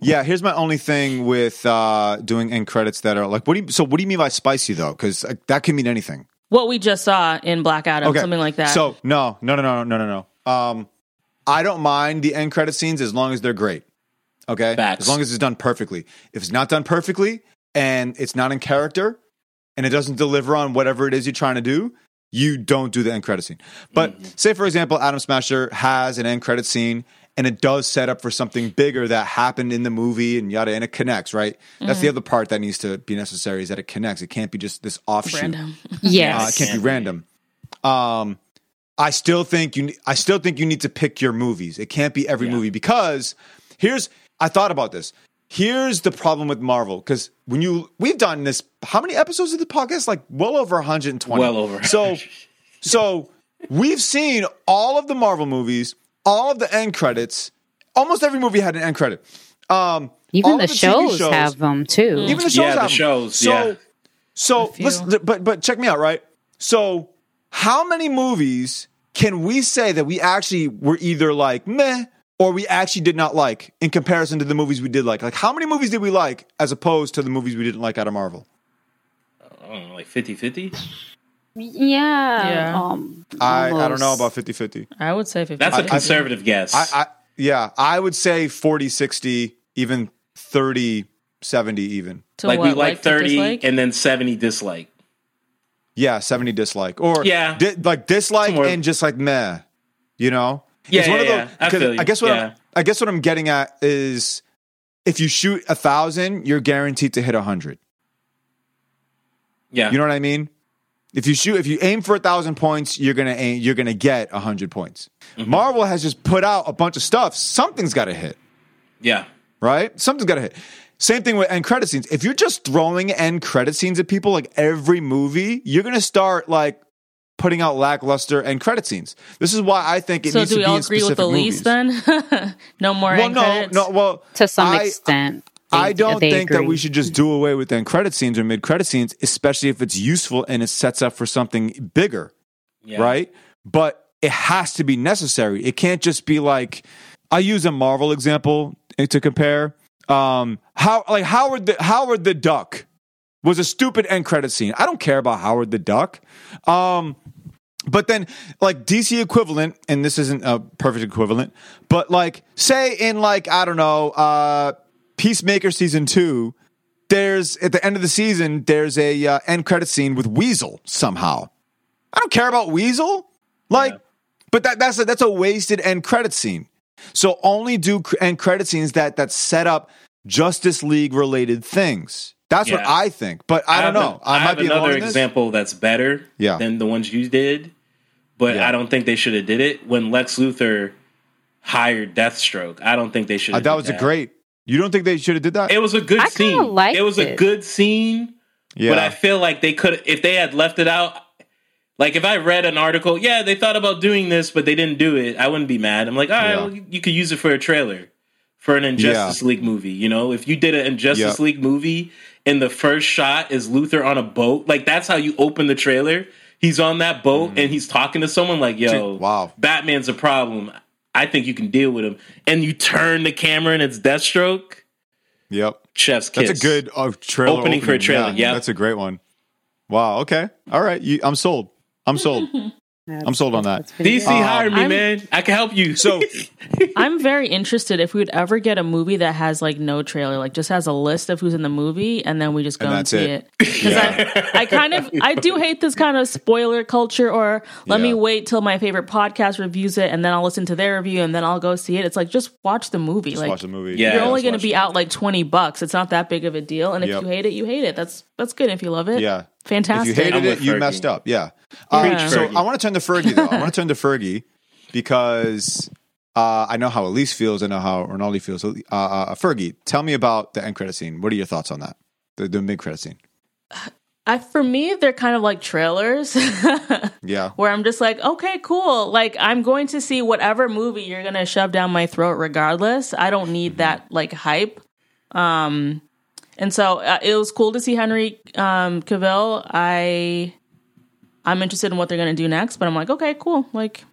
S2: Yeah, here's my only thing with uh, doing end credits that are like. What do you? So what do you mean by spicy though? Because uh, that can mean anything.
S4: What we just saw in Black Adam,
S2: Okay,
S4: something like that.
S2: So no, no, no, no, no, no, no. Um, I don't mind the end credit scenes as long as they're great. Okay,
S1: Facts.
S2: as long as it's done perfectly. If it's not done perfectly and it's not in character and it doesn't deliver on whatever it is you're trying to do, you don't do the end credit scene. But
S1: Mm-hmm.
S2: say for example, Atom Smasher has an end credit scene and it does set up for something bigger that happened in the movie and yada and it connects, right? That's the
S1: Mm-hmm.
S2: other part that needs to be necessary is that it connects. It can't be just this offshoot.
S4: random.
S3: Yes.
S2: Uh, it can't be random. Um, I still think you. I still think you need to pick your movies. It can't be every
S1: Yeah.
S2: movie because here's. I thought about this. Here's the problem with Marvel because when you we've done this. How many episodes of the podcast? Like well over 120.
S1: Well over.
S2: So, so we've seen all of the Marvel movies, all of the end credits, almost every movie had an end credit. Um,
S3: Even
S2: all
S3: the
S2: of TV
S3: shows, have them too.
S2: even the shows
S1: Yeah, the shows,
S2: So,
S1: yeah.
S2: so
S4: few.
S2: listen, but but check me out, right? So, how many movies can we say that we actually were either like meh or we actually did not like in comparison to the movies we did like? Like, how many movies did we like as opposed to the movies we didn't like out of Marvel?
S1: I don't know, like 50 50.
S3: Yeah.
S4: Yeah.
S3: Um,
S2: I, I don't know about 50 50.
S4: I would say 50.
S1: That's a conservative guess.
S2: I, I yeah, I would say 40 60, even 30 70 even.
S4: To
S1: like
S4: what,
S1: we like
S4: to
S1: 30 and then 70 dislike.
S2: Yeah, 70 dislike. Or
S1: Yeah.
S2: di- like dislike
S1: More-
S2: and just like meh. You know?
S1: Yeah,
S2: It's one
S1: yeah,
S2: of those-
S1: yeah. I
S2: 'cause
S1: feel you.
S2: I guess what I'm,
S1: Yeah.
S2: I guess what I'm getting at is if you shoot a thousand, you're guaranteed to hit a hundred.
S1: Yeah.
S2: You know what I mean? If you shoot, if you aim for a thousand points, you're gonna aim, you're gonna get a hundred points.
S1: Mm-hmm.
S2: Marvel has just put out a bunch of stuff. Something's got to hit,
S1: yeah.
S2: right? Something's got to hit. Same thing with end credit scenes. If you're just throwing end credit scenes at people like every movie, you're gonna start like putting out lackluster end credit scenes. This is why I think it
S4: So
S2: needs
S4: do
S2: to
S4: we
S2: be
S4: all
S2: in
S4: agree with
S2: specific
S4: the lease
S2: movies.
S4: then? no more
S2: Well,
S4: end
S2: no,
S4: credits?
S2: no. Well,
S3: to some
S2: I-
S3: extent.
S2: I don't
S3: they
S2: think that we should just do away with end credit scenes or mid credit scenes, especially if it's useful and it sets up for something bigger,
S1: Yeah.
S2: right? But it has to be necessary. It can't just be like I use a Marvel example to compare. Um, how like Howard the Howard the Duck was a stupid end credit scene. I don't care about Howard the Duck. Um, but then, like DC equivalent, and this isn't a perfect equivalent, but like, say in like I don't know, uh, Peacemaker season two, there's at the end of the season there's a uh, end credit scene with Weasel somehow. I don't care about Weasel, like, but that that's a, that's a wasted end credit scene. So only do end credit scenes that that set up Justice League related things. That's what I think, but I, don't know.
S1: a-
S2: I,
S1: I
S2: might
S1: have another example that's better
S2: Yeah.
S1: than the ones you did, but
S2: Yeah.
S1: I don't think they should have did it when Lex Luthor hired Deathstroke. I don't think they should.
S2: Uh, that was a great. You don't think they should have did that?
S1: It was a good
S3: I kinda
S1: scene.
S3: liked
S1: it was a
S3: it.
S1: good scene,
S2: yeah.
S1: but I feel like they could if they had left it out. Like if I read an article, yeah, they thought about doing this, but they didn't do it. I wouldn't be mad. I'm like, all right,
S2: Yeah.
S1: well, you could use it for a trailer for an Injustice League movie. You know, if you did an Injustice
S2: Yeah.
S1: League movie and the first shot is Luthor on a boat, like that's how you open the trailer. He's on that boat mm-hmm. and he's talking to someone like, "Yo.
S2: Dude, wow.
S1: Batman's a problem. I think you can deal with him." And you turn the camera and it's Deathstroke.
S2: Yep.
S1: Chef's kiss.
S2: That's a good uh, trailer
S1: Opening for a trailer, yeah.
S2: That's a great one. Wow. Okay. All right. You, I'm sold. I'm sold. I'm sold on that.
S1: DC
S3: good.
S1: hired me,
S4: I'm-
S1: man. I can help you.
S2: So
S4: I'm very interested if we would ever get a movie that has like no trailer, like just has a list of who's in the movie, and then we just go
S2: And
S4: and, see
S2: it.
S4: it. Because I, I kind of, I do hate this kind of spoiler culture. Or let me wait till my favorite podcast reviews it, and then I'll listen to their review, and then I'll go see it. It's like just watch the movie.
S2: just
S4: like
S2: watch the movie.
S1: Yeah,
S4: you're only going to be out like twenty bucks. It's not that big of a deal. And if
S2: Yep.
S4: you hate it, you hate it. That's that's good. If you love it,
S2: Yeah.
S4: Fantastic.
S2: If you hated it, you
S1: Fergie.
S2: messed up. Yeah. Uh,
S4: Preach,
S2: so I want to turn to Fergie though. I want to turn to Fergie because uh, I know how Elise feels. I know how Ronaldo feels. Uh, uh, Fergie, tell me about the end credit scene. What are your thoughts on that? The, the mid credit scene.
S4: I, for me, they're kind of like trailers.
S2: Yeah.
S4: where I'm just like, okay, cool. Like I'm going to see whatever movie you're gonna shove down my throat, regardless. I don't need that like hype. Um, and so uh, it was cool to see Henry um, Cavill. I I'm interested in what they're gonna do next, but I'm like, okay, cool. Like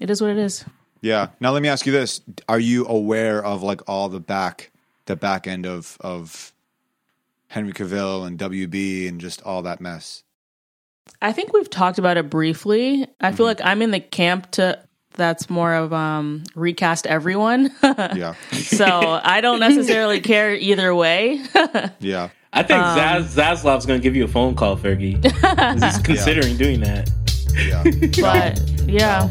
S4: it is what it is.
S2: Yeah. Now let me ask you this: Are you aware of like all the back, the back end of of Henry Cavill and WB and just all that mess?
S4: I think we've talked about it briefly. I feel like I'm in the camp to that's more of um recast everyone.
S2: Yeah.
S4: so I don't necessarily care either way.
S2: Yeah.
S1: I think
S4: Um,
S1: Zaz, Zaslav's going to give you a phone call, Fergie. He's considering doing that.
S2: Yeah.
S4: but yeah.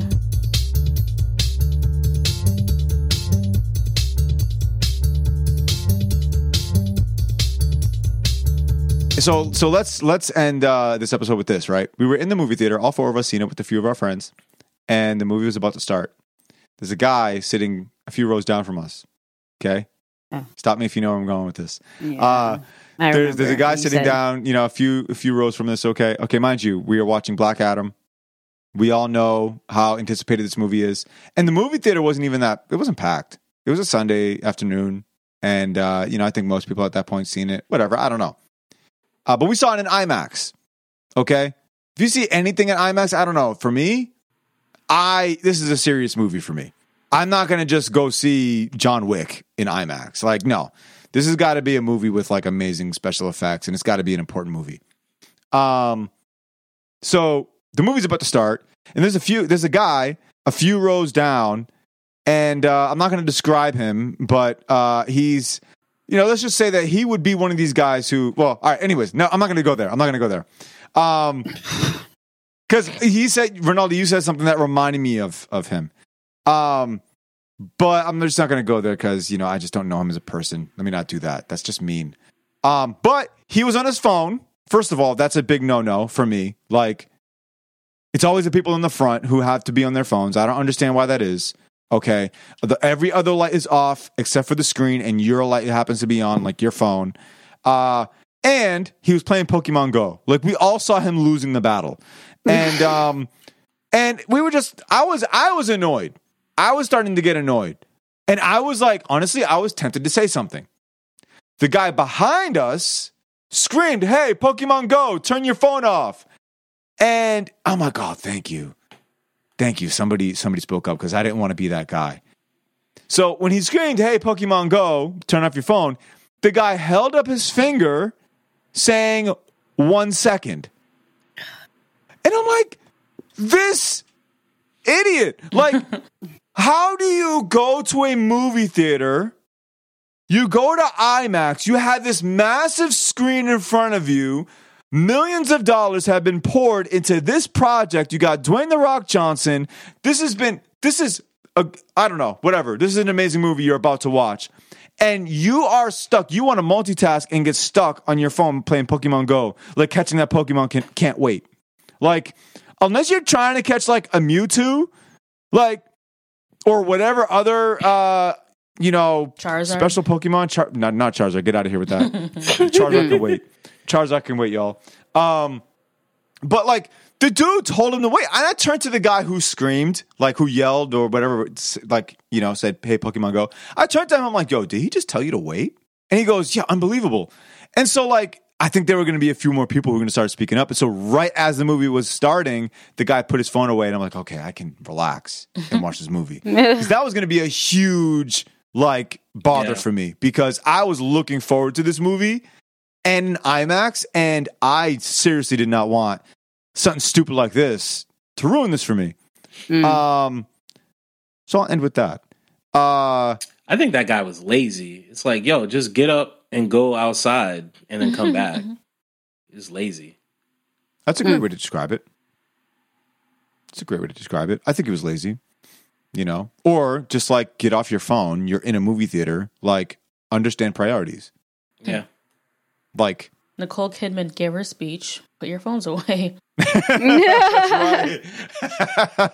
S2: So so let's let's end uh, this episode with this. Right, we were in the movie theater, all four of us seen it with a few of our friends, and the movie was about to start. There's a guy sitting a few rows down from us. Okay,
S3: Oh.
S2: stop me if you know where I'm going with this.
S3: Yeah.
S2: Uh, there's there's a guy sitting down, you know, a few a few rows from this. Okay, okay, mind you, we are watching Black Adam. We all know how anticipated this movie is, and the movie theater wasn't even that. It wasn't packed. It was a Sunday afternoon, and uh, you know, I think most people at that point seen it. Whatever, I don't know. Uh, but we saw it in IMAX. Okay, if you see anything in IMAX, I don't know. For me, I this is a serious movie for me. I'm not gonna just go see John Wick in IMAX. Like, no, this has got to be a movie with like amazing special effects, and it's got to be an important movie. Um, so the movie's about to start, and there's a few. There's a guy a few rows down, and uh, I'm not going to describe him, but uh, he's, you know, let's just say that he would be one of these guys who. Well, all right. Anyways, no, I'm not going to go there. I'm not going to go there. Um, because he said Ronaldo, you said something that reminded me of of him. Um, but I'm just not going to go there because you know I just don't know him as a person. Let me not do that. That's just mean. Um, but he was on his phone. First of all, that's a big no no for me. Like, it's always the people in the front who have to be on their phones. I don't understand why that is. Okay, the, every other light is off except for the screen, and your light happens to be on, like your phone. Uh, and he was playing Pokemon Go. Like we all saw him losing the battle, and um, and we were just I was I was annoyed. I was starting to get annoyed, and I was like, honestly, I was tempted to say something. The guy behind us screamed, "Hey, Pokemon Go, turn your phone off!" And I'm like, "Oh, thank you, thank you." Somebody somebody spoke up because I didn't want to be that guy. So when he screamed, "Hey, Pokemon Go, turn off your phone," the guy held up his finger, saying, "One second. And I'm like, this idiot. Like, how do you go to a movie theater? You go to IMAX, you have this massive screen in front of you. Millions of dollars have been poured into this project. You got Dwayne The Rock Johnson. This has been, this is, a, I don't know, whatever. This is an amazing movie you're about to watch. And you are stuck. You want to multitask and get stuck on your phone playing Pokemon Go, like catching that Pokemon can, can't wait. Like, unless you're trying to catch like a Mewtwo, like, or whatever other, uh, you know,
S4: Charizard.
S2: special Pokemon. Char- not not Charizard. Get out of here with that. Charizard can wait. Charizard can wait, y'all. Um, but like the dude told him to wait, and I turned to the guy who screamed, like who yelled or whatever, like you know, said, "Hey, Pokemon Go." I turned to him. I'm like, "Yo, did he just tell you to wait?" And he goes, "Yeah, unbelievable." And so like. I think there were going to be a few more people who were going to start speaking up. And so, right as the movie was starting, the guy put his phone away, and I'm like, okay, I can relax and watch this movie. Because that was going to be a huge, like, bother
S1: Yeah.
S2: for me because I was looking forward to this movie and IMAX, and I seriously did not want something stupid like this to ruin this for me. Um, so I'll end with that. Uh,
S1: I think that guy was lazy. It's like, yo, just get up and go outside and then come mm-hmm, back. Mm-hmm. He's lazy.
S2: that's a great hmm. way to describe it. It's a great way to describe it. I think it was lazy, you know, or just like get off your phone. You're in a movie theater. Like understand priorities.
S1: Yeah.
S2: Like
S4: Nicole Kidman gave her speech. Put your phones away.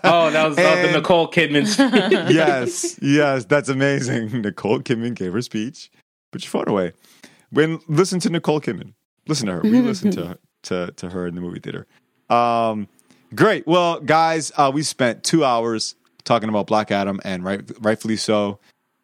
S1: Oh, that was, that was
S2: And-
S1: the Nicole Kidman. speech.
S2: yes, yes, that's amazing. Nicole Kidman gave her speech. Put your phone away. When listen to Nicole Kidman, listen to her. We listen to to to her in the movie theater. Um, great. Well, guys, uh, we spent two hours talking about Black Adam, and right, rightfully so.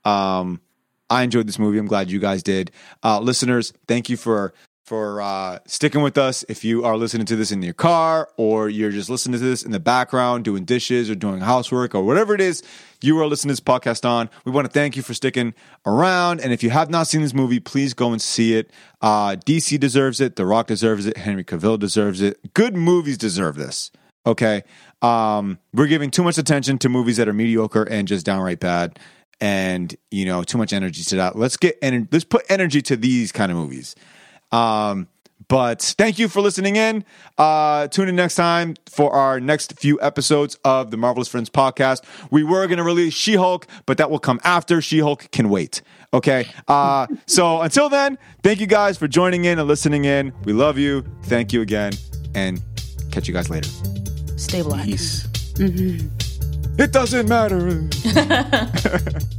S2: Um, I enjoyed this movie. I'm glad you guys did. Uh, listeners, thank you for for uh, sticking with us. If you are listening to this in your car, or you're just listening to this in the background, doing dishes or doing housework or whatever it is you are listening to this podcast on, we want to thank you for sticking around. And if you have not seen this movie, please go and see it. Uh, DC deserves it. The Rock deserves it. Henry Cavill deserves it. Good movies deserve this. Okay. Um, we're giving too much attention to movies that are mediocre and just downright bad and you know too much energy to that let's get and let's put energy to these kind of movies um but thank you for listening in. Uh tune in next time for our next few episodes of the marvelous friends podcast. We were going to release she-hulk but that will come after she-hulk can wait. Okay? Uh so until then thank you guys for joining in and listening in. We love you. Thank you again and catch you guys later.
S4: Stay black.
S1: Peace.
S2: it doesn't matter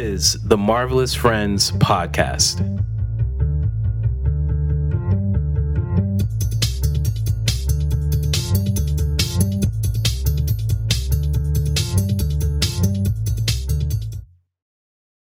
S1: is the Marvelous Friends podcast.